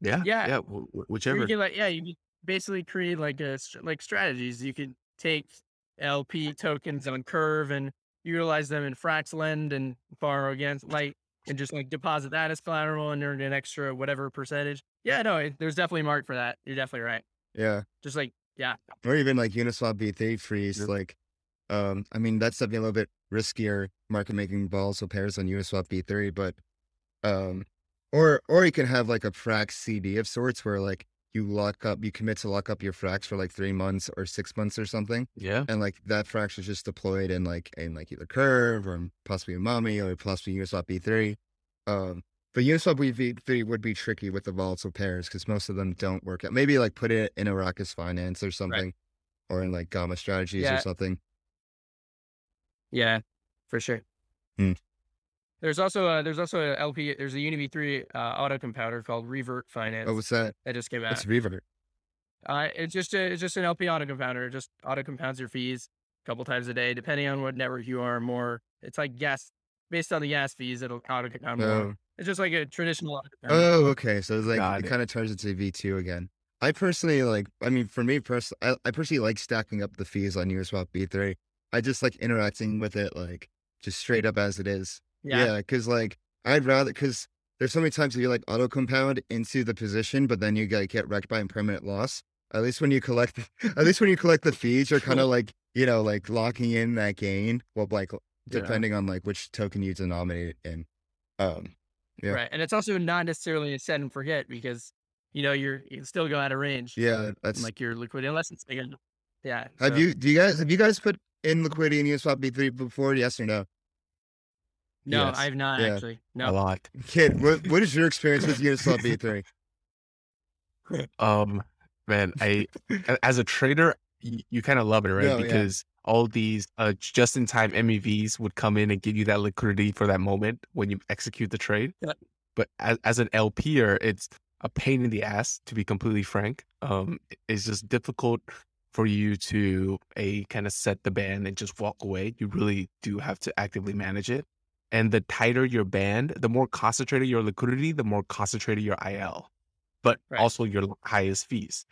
Yeah, Yeah. yeah, wh- wh- whichever. you can like yeah, you could basically create like a like strategies. You could take LP tokens on Curve and utilize them in Fraxlend and borrow against like and just like deposit that as collateral and earn an extra whatever percentage. Yeah, no, there's definitely a market for that. You're definitely right. Yeah, Just like yeah, or even like Uniswap V3 freeze. Yeah. Like, um, I mean that's definitely a little bit riskier market making volatile pairs on Uniswap V3, but um, or or you can have like a Frax CD of sorts where like you lock up, you commit to lock up your Frax for like three months or six months or something. yeah, and like that frax is just deployed in like in like either curve or possibly Umami or possibly Uniswap V3. Um, but Uniswap V3 would be tricky with the volatile pairs because most of them don't work out. Maybe like put it in Arrakis Finance or something, or in like Gamma Strategies Yeah. or something. yeah, for sure. Hmm. There's also a, there's also a LP. There's a Univ three uh, auto compounder called Revert Finance Oh, what's that? that just came out. It's Revert. Uh, it's just a, it's just an LP auto compounder. It just auto compounds your fees a couple times a day, depending on what network you are. More, it's like gas based on the gas fees. It'll auto compound more. It's just like a traditional. Oh, okay. So it's like Got it it. kind of turns into V2 again. I personally like. I mean, for me personally, I, I personally like stacking up the fees on Uniswap V3. I just like interacting with it like just straight up as it is. yeah, Yeah, because like I'd rather because there's so many times that you like auto compound into the position, but then you get get wrecked by impermanent loss. At least when you collect, at least when you collect the fees, you're kind of like you know like locking in that gain. Well, like Yeah. depending on like which token you denominate it in. Um, yeah. right. And it's also not necessarily a set and forget because you know you're you can still go out of range. yeah, that's. like your liquidity unless it's big. Yeah. have so- you? Do you guys have you guys put in liquidity in Uniswap V3 before? Yes or no? No, Yes. I've not Yeah. actually. No. A lot. Kiet, what what is your experience with Uniswap V3? Um, man, I as a trader, you, you kind of love it, right? No, yeah. because all these uh, just-in-time MEVs would come in and give you that liquidity for that moment when you execute the trade. Yeah. But as, as an LPer, it's a pain in the ass, to be completely frank. Um, it's just difficult for you to a kind of set the band and just walk away. You really do have to actively manage it. And the tighter your band, the more concentrated your liquidity, the more concentrated your IL, but Right. also your highest fees.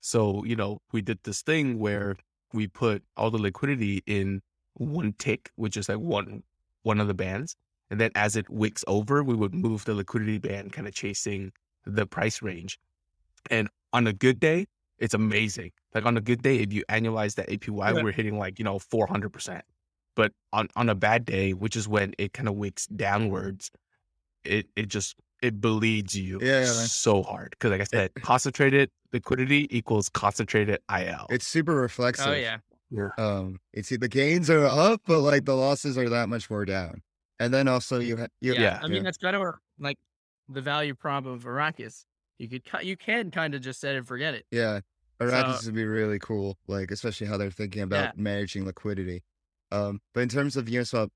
So, you know, we did this thing where we put all the liquidity in one tick, which is like one one of the bands. And then as it wicks over, we would move the liquidity band kind of chasing the price range. And on a good day, it's amazing. Like on a good day, if you annualize that APY, Yeah. we're hitting like, you know, 400%. But on, on a bad day, which is when it kind of wicks downwards, it, it just, it bleeds you Yeah, yeah, so hard. Cause like I said, concentrated liquidity equals concentrated IL. It's super reflexive. Oh yeah. Yeah. um it's the gains are up but like the losses are that much more down and then also you have you Yeah. Yeah. I mean that's kind of like the value prop of Arrakis. You could you can kind of just set and forget it. yeah Arrakis So- would be really cool like especially how they're thinking about managing liquidity um but in terms of uniswap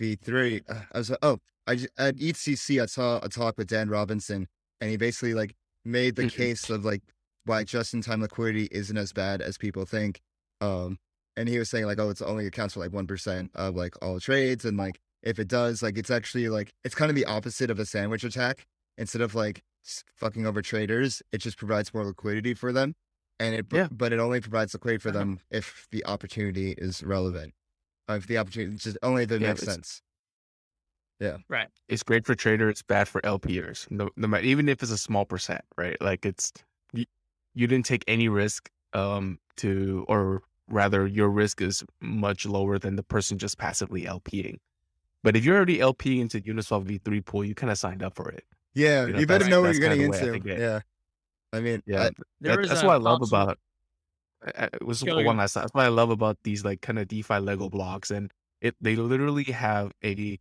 v3 uh, i was oh I, at EthCC i saw a talk with dan robinson and he basically like made the Mhm. case of like why just-in-time liquidity isn't as bad as people think um and he was saying like oh it's only accounts for like 1% of like all trades and like if it does like it's actually like it's kind of the opposite of a sandwich attack instead of like fucking over traders it just provides more liquidity for them and it Yeah. but it only provides liquidity for Uh-huh. them if the opportunity is relevant uh, if the opportunity just only if it Yeah, makes sense Yeah. Right. It's great for traders, it's bad for LPers. No, no matter even if it's a small percent, right? Like it's you, you didn't take any risk um to or rather your risk is much lower than the person just passively LPing. But if you're already LPing into Uniswap V3 pool, you kind of signed up for it. Yeah, You you, better know what you're getting the way I into. it- Yeah, I mean, Yeah, I- That- that's what I love Popsicle- about. I- I- It was Go one ahead. last. That's what I love about these like kind of DeFi Lego blocks, and it they literally have a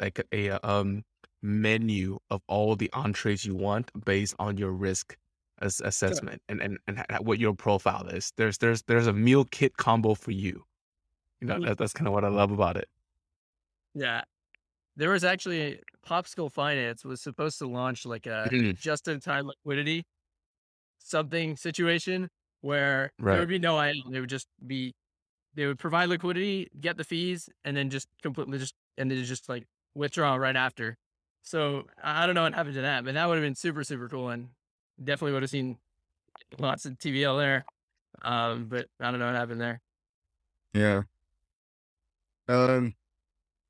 like a um menu of all the entrees you want based on your risk as assessment and and and what your profile is. There's there's there's a meal kit combo for you. You know Mm. that, that's kind of what I love about it. Yeah. There was actually Popsicle Finance was supposed to launch like a Mhm. just in time liquidity something situation where there would be no idle. They would just be they would provide liquidity, get the fees, and then just completely just and then just like withdraw right after. So I don't know what happened to that, but that would have been super, super cool and definitely would have seen lots of TVL there. Um, but I don't know what happened there. yeah. Um.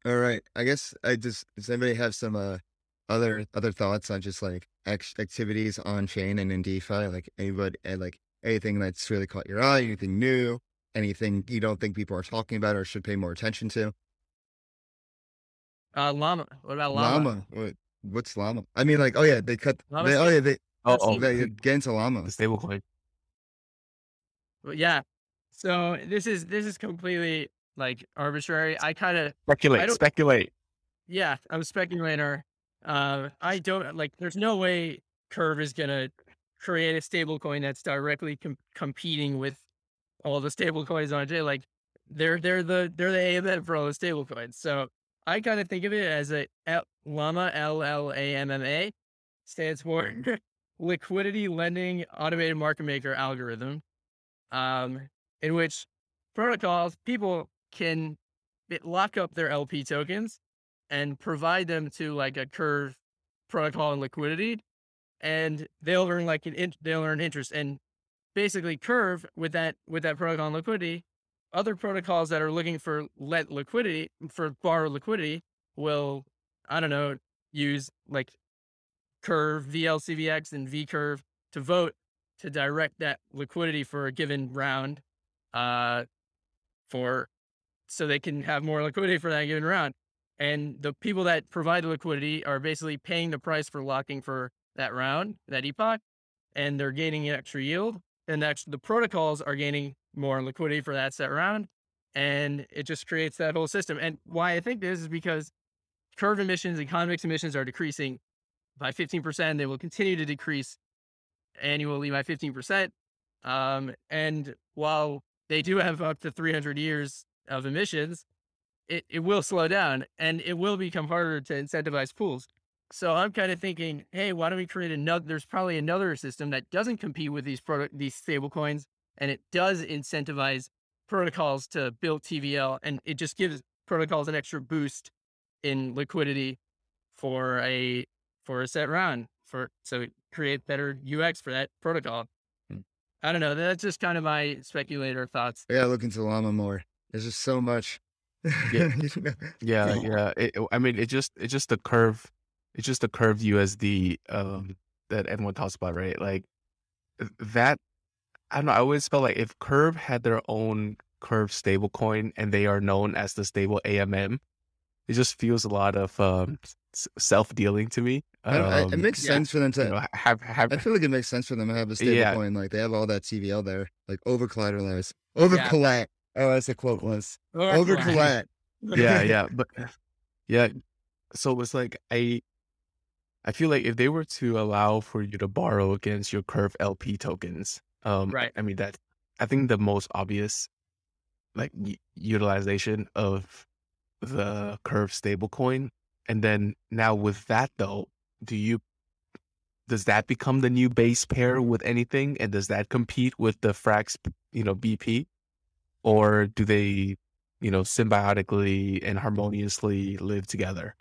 All right. I guess I just does anybody have some uh other other thoughts on just like act- activities on chain and in DeFi? Like anybody like anything that's really caught your eye, anything new, anything you don't think people are talking about or should pay more attention to? Uh, llama. What about llama? Llama. What? What's llama? I mean, like, oh yeah, they cut. They, oh yeah, they Oh, That's oh they the, get into llama. the stablecoin. But yeah. So this is this is completely like arbitrary. I kind of Speculate, speculate. yeah, I'm a speculator. Uh, I don't like. There's no way Curve is gonna create a stable coin that's directly com- competing with all the stable coins on it. Like they're they're the they're the AMM for all the stable coins. So I kind of think of it as a L- Llama L L A M M A stands for Liquidity Lending Automated Market Maker Algorithm, um, in which protocols people can lock up their LP tokens and provide them to like a curve protocol and liquidity and they'll earn like an in, they'll earn interest. And basically curve with that with that protocol and liquidity other protocols that are looking for let liquidity for borrow liquidity will i don't know use like curve vlcvx and veCRV to vote to direct that liquidity for a given round uh for so they can have more liquidity for that given round and the people that provide the liquidity are basically paying the price for locking for that round, that epoch, and they're gaining an extra yield. And actually, the protocols are gaining more liquidity for that set round, and it just creates that whole system. And why I think this is because curve emissions and convex emissions are decreasing by 15%. They will continue to decrease annually by 15%. Um, and while they do have up to 300 years of emissions, it, it will slow down and it will become harder to incentivize pools. So I'm kind of thinking, hey, why don't we create another? There's probably another system that doesn't compete with these product these stable coins, and it does incentivize protocols to build TVL, and it just gives protocols an extra boost in liquidity for a for a set round for so create better UX for that protocol. Hmm. I don't know. That's just kind of my speculator thoughts. Yeah, look into llama more. There's just so much. Yeah. You know? Yeah, yeah. It, I mean, it just it's just the curve, it's just the curve USD um that everyone talks about, right? Like that. I don't know. I always felt like if Curve had their own Curve stablecoin and they are known as the stable AMM, it just feels a lot of um self dealing to me. I don't, I, it Um, makes yeah. sense for them to. you know, have have I feel like it makes sense for them to have a stable Yeah. coin. Like they have all that TVL there, like over collateralized, over collat. Oh, that's the quote was over collat. yeah, yeah, but yeah. So it's like I, I feel like if they were to allow for you to borrow against your Curve LP tokens, um, Right. I mean that, I think the most obvious, like utilization of the Curve stablecoin, and then now with that though, do you? Does that become the new base pair with anything, and does that compete with the Frax, you know, BP, or do they you know, symbiotically and harmoniously live together.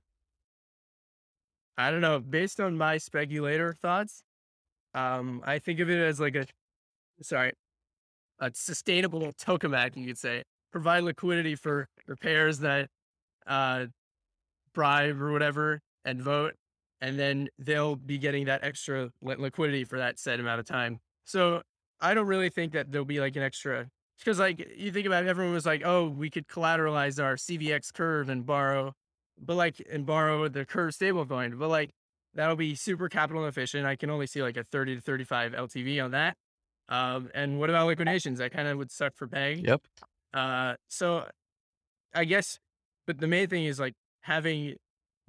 I don't know. Based on my speculator thoughts, um, I think of it as like a sorry, a sustainable tokamak, you could say. Provide liquidity for repairs that uh bribe or whatever and vote, and then they'll be getting that extra liquidity for that set amount of time. So I don't really think that there'll be like an extra because like you think about it, everyone was like, oh, we could collateralize our CVX curve and borrow, but like and borrow the curve stablecoin, but like that'll be super capital efficient. I can only see like a 30 to 35 LTV on that. Um, and what about liquidations? That kind of would suck for Peg. Yep. Uh, so I guess, but the main thing is like having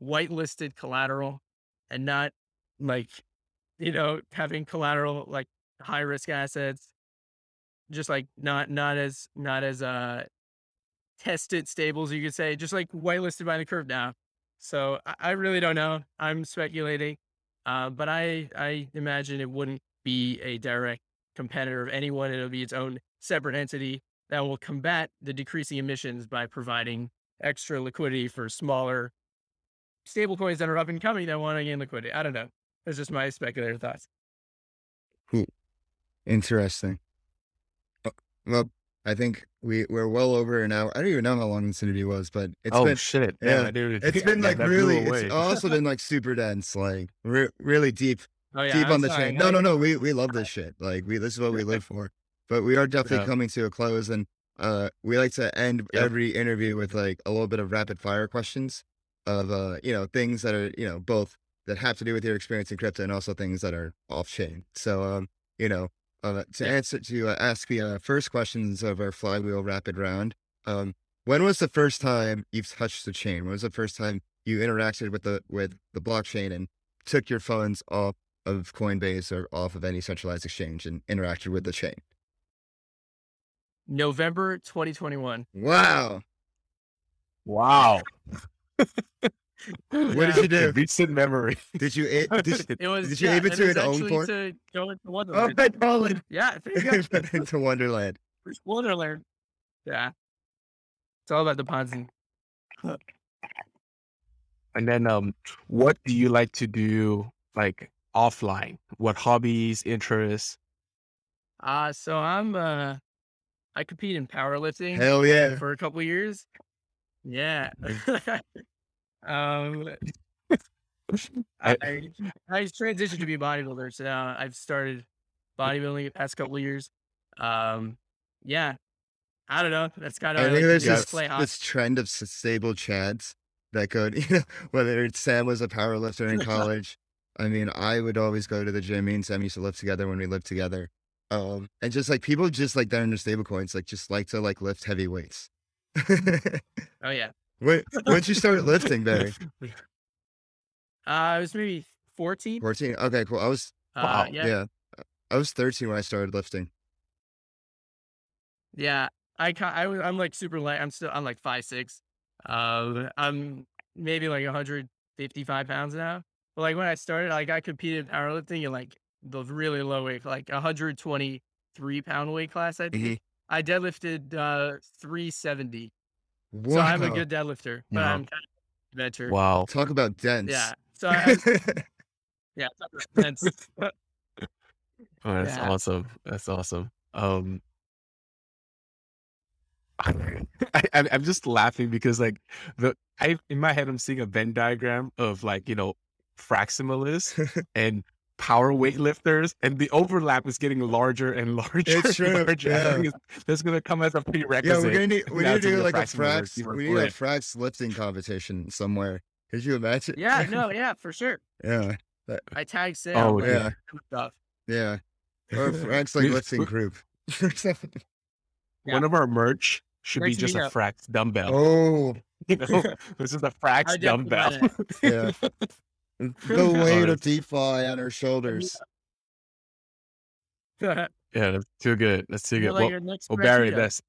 whitelisted collateral and not like, you know, having collateral like high risk assets, just like not, not as, not as, uh, tested stables, you could say, just like whitelisted by the curve now. So I, I really don't know. I'm speculating, uh, but I, I imagine it wouldn't be a direct competitor of anyone. It'll be its own separate entity that will combat the decreasing emissions by providing extra liquidity for smaller stable coins that are up and coming that want to gain liquidity. I don't know. That's just my speculative thoughts. Interesting. Uh, Well, I think we we're well over an hour. I don't even know how long this interview was, but it's oh been shit! yeah, Yeah, dude, it's been that- like really. It's also been like super dense, like re- really deep, Oh yeah, deep I'm on the sorry. chain. No, no, no. We we love this shit. Like we this is what we live for. But we are definitely Yeah. coming to a close, and uh, we like to end Yep. every interview with like a little bit of rapid fire questions of uh you know things that are you know both that have to do with your experience in crypto and also things that are off chain. So um you know uh, to answer to uh, ask the uh, first questions of our flywheel rapid round. Um, when was the first time you've touched the chain? When was the first time you interacted with the with the blockchain and took your funds off of Coinbase or off of any centralized exchange and interacted with the chain? November 2021. Wow. Wow. What did you do? Recent memory. Did you a- did you, It was. Did you yeah, aim it to was an own port? To go into Wonderland. oh Wonderland. my Yeah, there you go. into Wonderland? Wonderland. Yeah. It's all about the Ponzi. And then, um, what do you like to do, like offline? What hobbies, interests? Uh, so I'm uh I compete in powerlifting Hell yeah. for a couple years. Yeah. um I, I I transitioned to be a bodybuilder, so now I've started bodybuilding the past couple of years. Um yeah. I don't know. That's kind I think like, there's this, this trend of stable chads that go, you know, whether it's Sam was a power lifter in college. I mean, I would always go to the gym. Me and Sam used to lift together when we lived together. Um, and just like people just like that stable coins, like just like to like lift heavy weights. Oh yeah. when when'd you start lifting, Barry? Uh I was maybe 14. 14. Okay, cool. I was Uh, Wow. yeah. yeah. I was 13 when I started lifting. Yeah, I I was I'm like super light. I'm still I'm like five six. Um, I'm maybe like 155 pounds now. But like when I started, like I competed in powerlifting in like the really low weight, like 123 pound weight class. I think Mhm. I deadlifted uh 370. So I'm a good deadlifter, but Wow. I'm kind of an adventure. Wow. Talk about dense. Yeah. So I, yeah, that's Oh, that's Yeah. awesome. That's awesome. Um, I, I, I'm just laughing because like the I in my head I'm seeing a Venn diagram of like you know Fraximalists and power weightlifters, and the overlap is getting larger and larger. It's true, and larger. Yeah. think it's- That's gonna come as a Yeah, prerequisite. we're gonna need we need to to do like a frax we need a frax lifting competition somewhere. Could you imagine? yeah, no, yeah, for sure. Yeah. I tag Sam. Oh, yeah. stuff. Yeah. Or a frax like lifting group. Yeah. One of our merch should be Next just a meetup. frax dumbbell. oh You know, this is a frax I definitely buy dumbbell. yeah. the weight Oh, of DeFi on her shoulders. Yeah, that's too good. That's too You're good. like Well, your well Barry, meetup. that's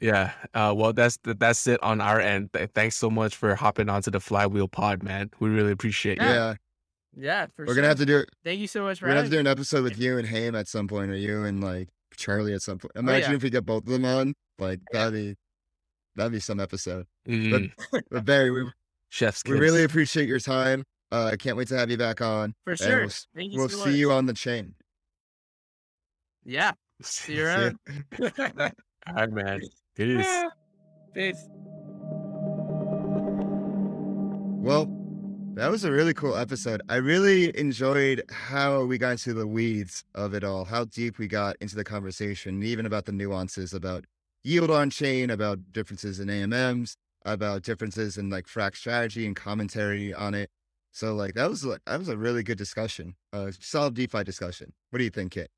yeah. Uh, well, that's that's it on our end. Thanks so much for hopping onto the Flywheel Pod, man. We really appreciate Yeah. you. Yeah. Yeah, for We're sure. gonna have to do it. Thank you so much for we're gonna have to do an episode with you and Haim at some point, or you and like Charlie at some point. Oh, Imagine yeah. if we get both of them on. Like that'd be that'd be some episode. Mm, But Barry, we, chef's we kiss. really appreciate your time. Uh, I can't wait to have you back on. For sure. We'll, Thank you we'll so see much. you on the chain. Yeah. See you around. All right, man. Peace. Peace. Well, that was a really cool episode. I really enjoyed how we got into the weeds of it all, how deep we got into the conversation, even about the nuances about yield on chain, about differences in AMMs, about differences in like frax strategy and commentary on it. So like that was like that was a really good discussion, uh, solid DeFi discussion. What do you think, Kiet?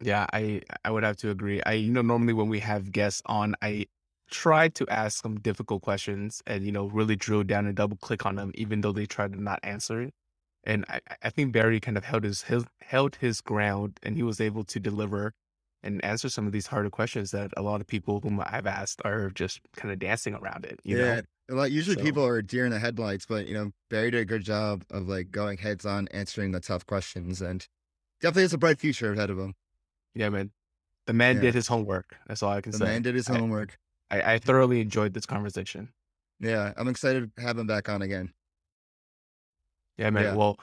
Yeah, I I would have to agree. I you know normally when we have guests on, I try to ask some difficult questions and you know really drill down and double click on them, even though they try to not answer it. And I, I think Barry kind of held his, his held his ground, and he was able to deliver and answer some of these harder questions that a lot of people whom I've asked are just kind of dancing around it. You yeah, know, lot. Usually so people are deer in the headlights, but you know Barry did a good job of like going heads on, answering the tough questions, and definitely has a bright future ahead of him. yeah, man, the man Yeah, did his homework. That's all I can the say. The man did his I, homework. I I thoroughly enjoyed this conversation. Yeah, I'm excited to have him back on again. Yeah, man. Yeah, Well,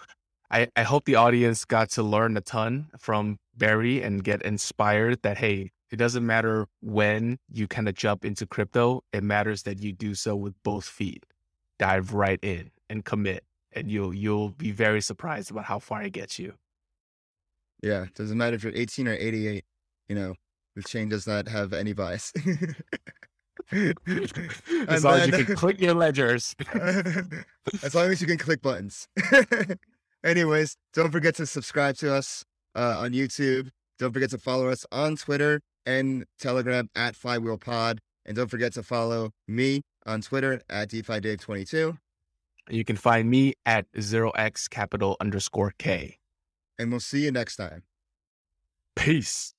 I, I hope the audience got to learn a ton from Barry and get inspired that, hey, it doesn't matter when you kind of jump into crypto. It matters that you do so with both feet. Dive right in and commit. And you'll you'll be very surprised about how far it gets you. yeah. it Doesn't matter if you're 18 or 88. You know, the chain does not have any bias. as and long as you can click your ledgers. as long as you can click buttons. Anyways, don't forget to subscribe to us uh, on YouTube. Don't forget to follow us on Twitter and Telegram at Flywheel Pod. And don't forget to follow me on Twitter at DeFiDave22. You can find me at 0x capital underscore K. And we'll see you next time. Peace.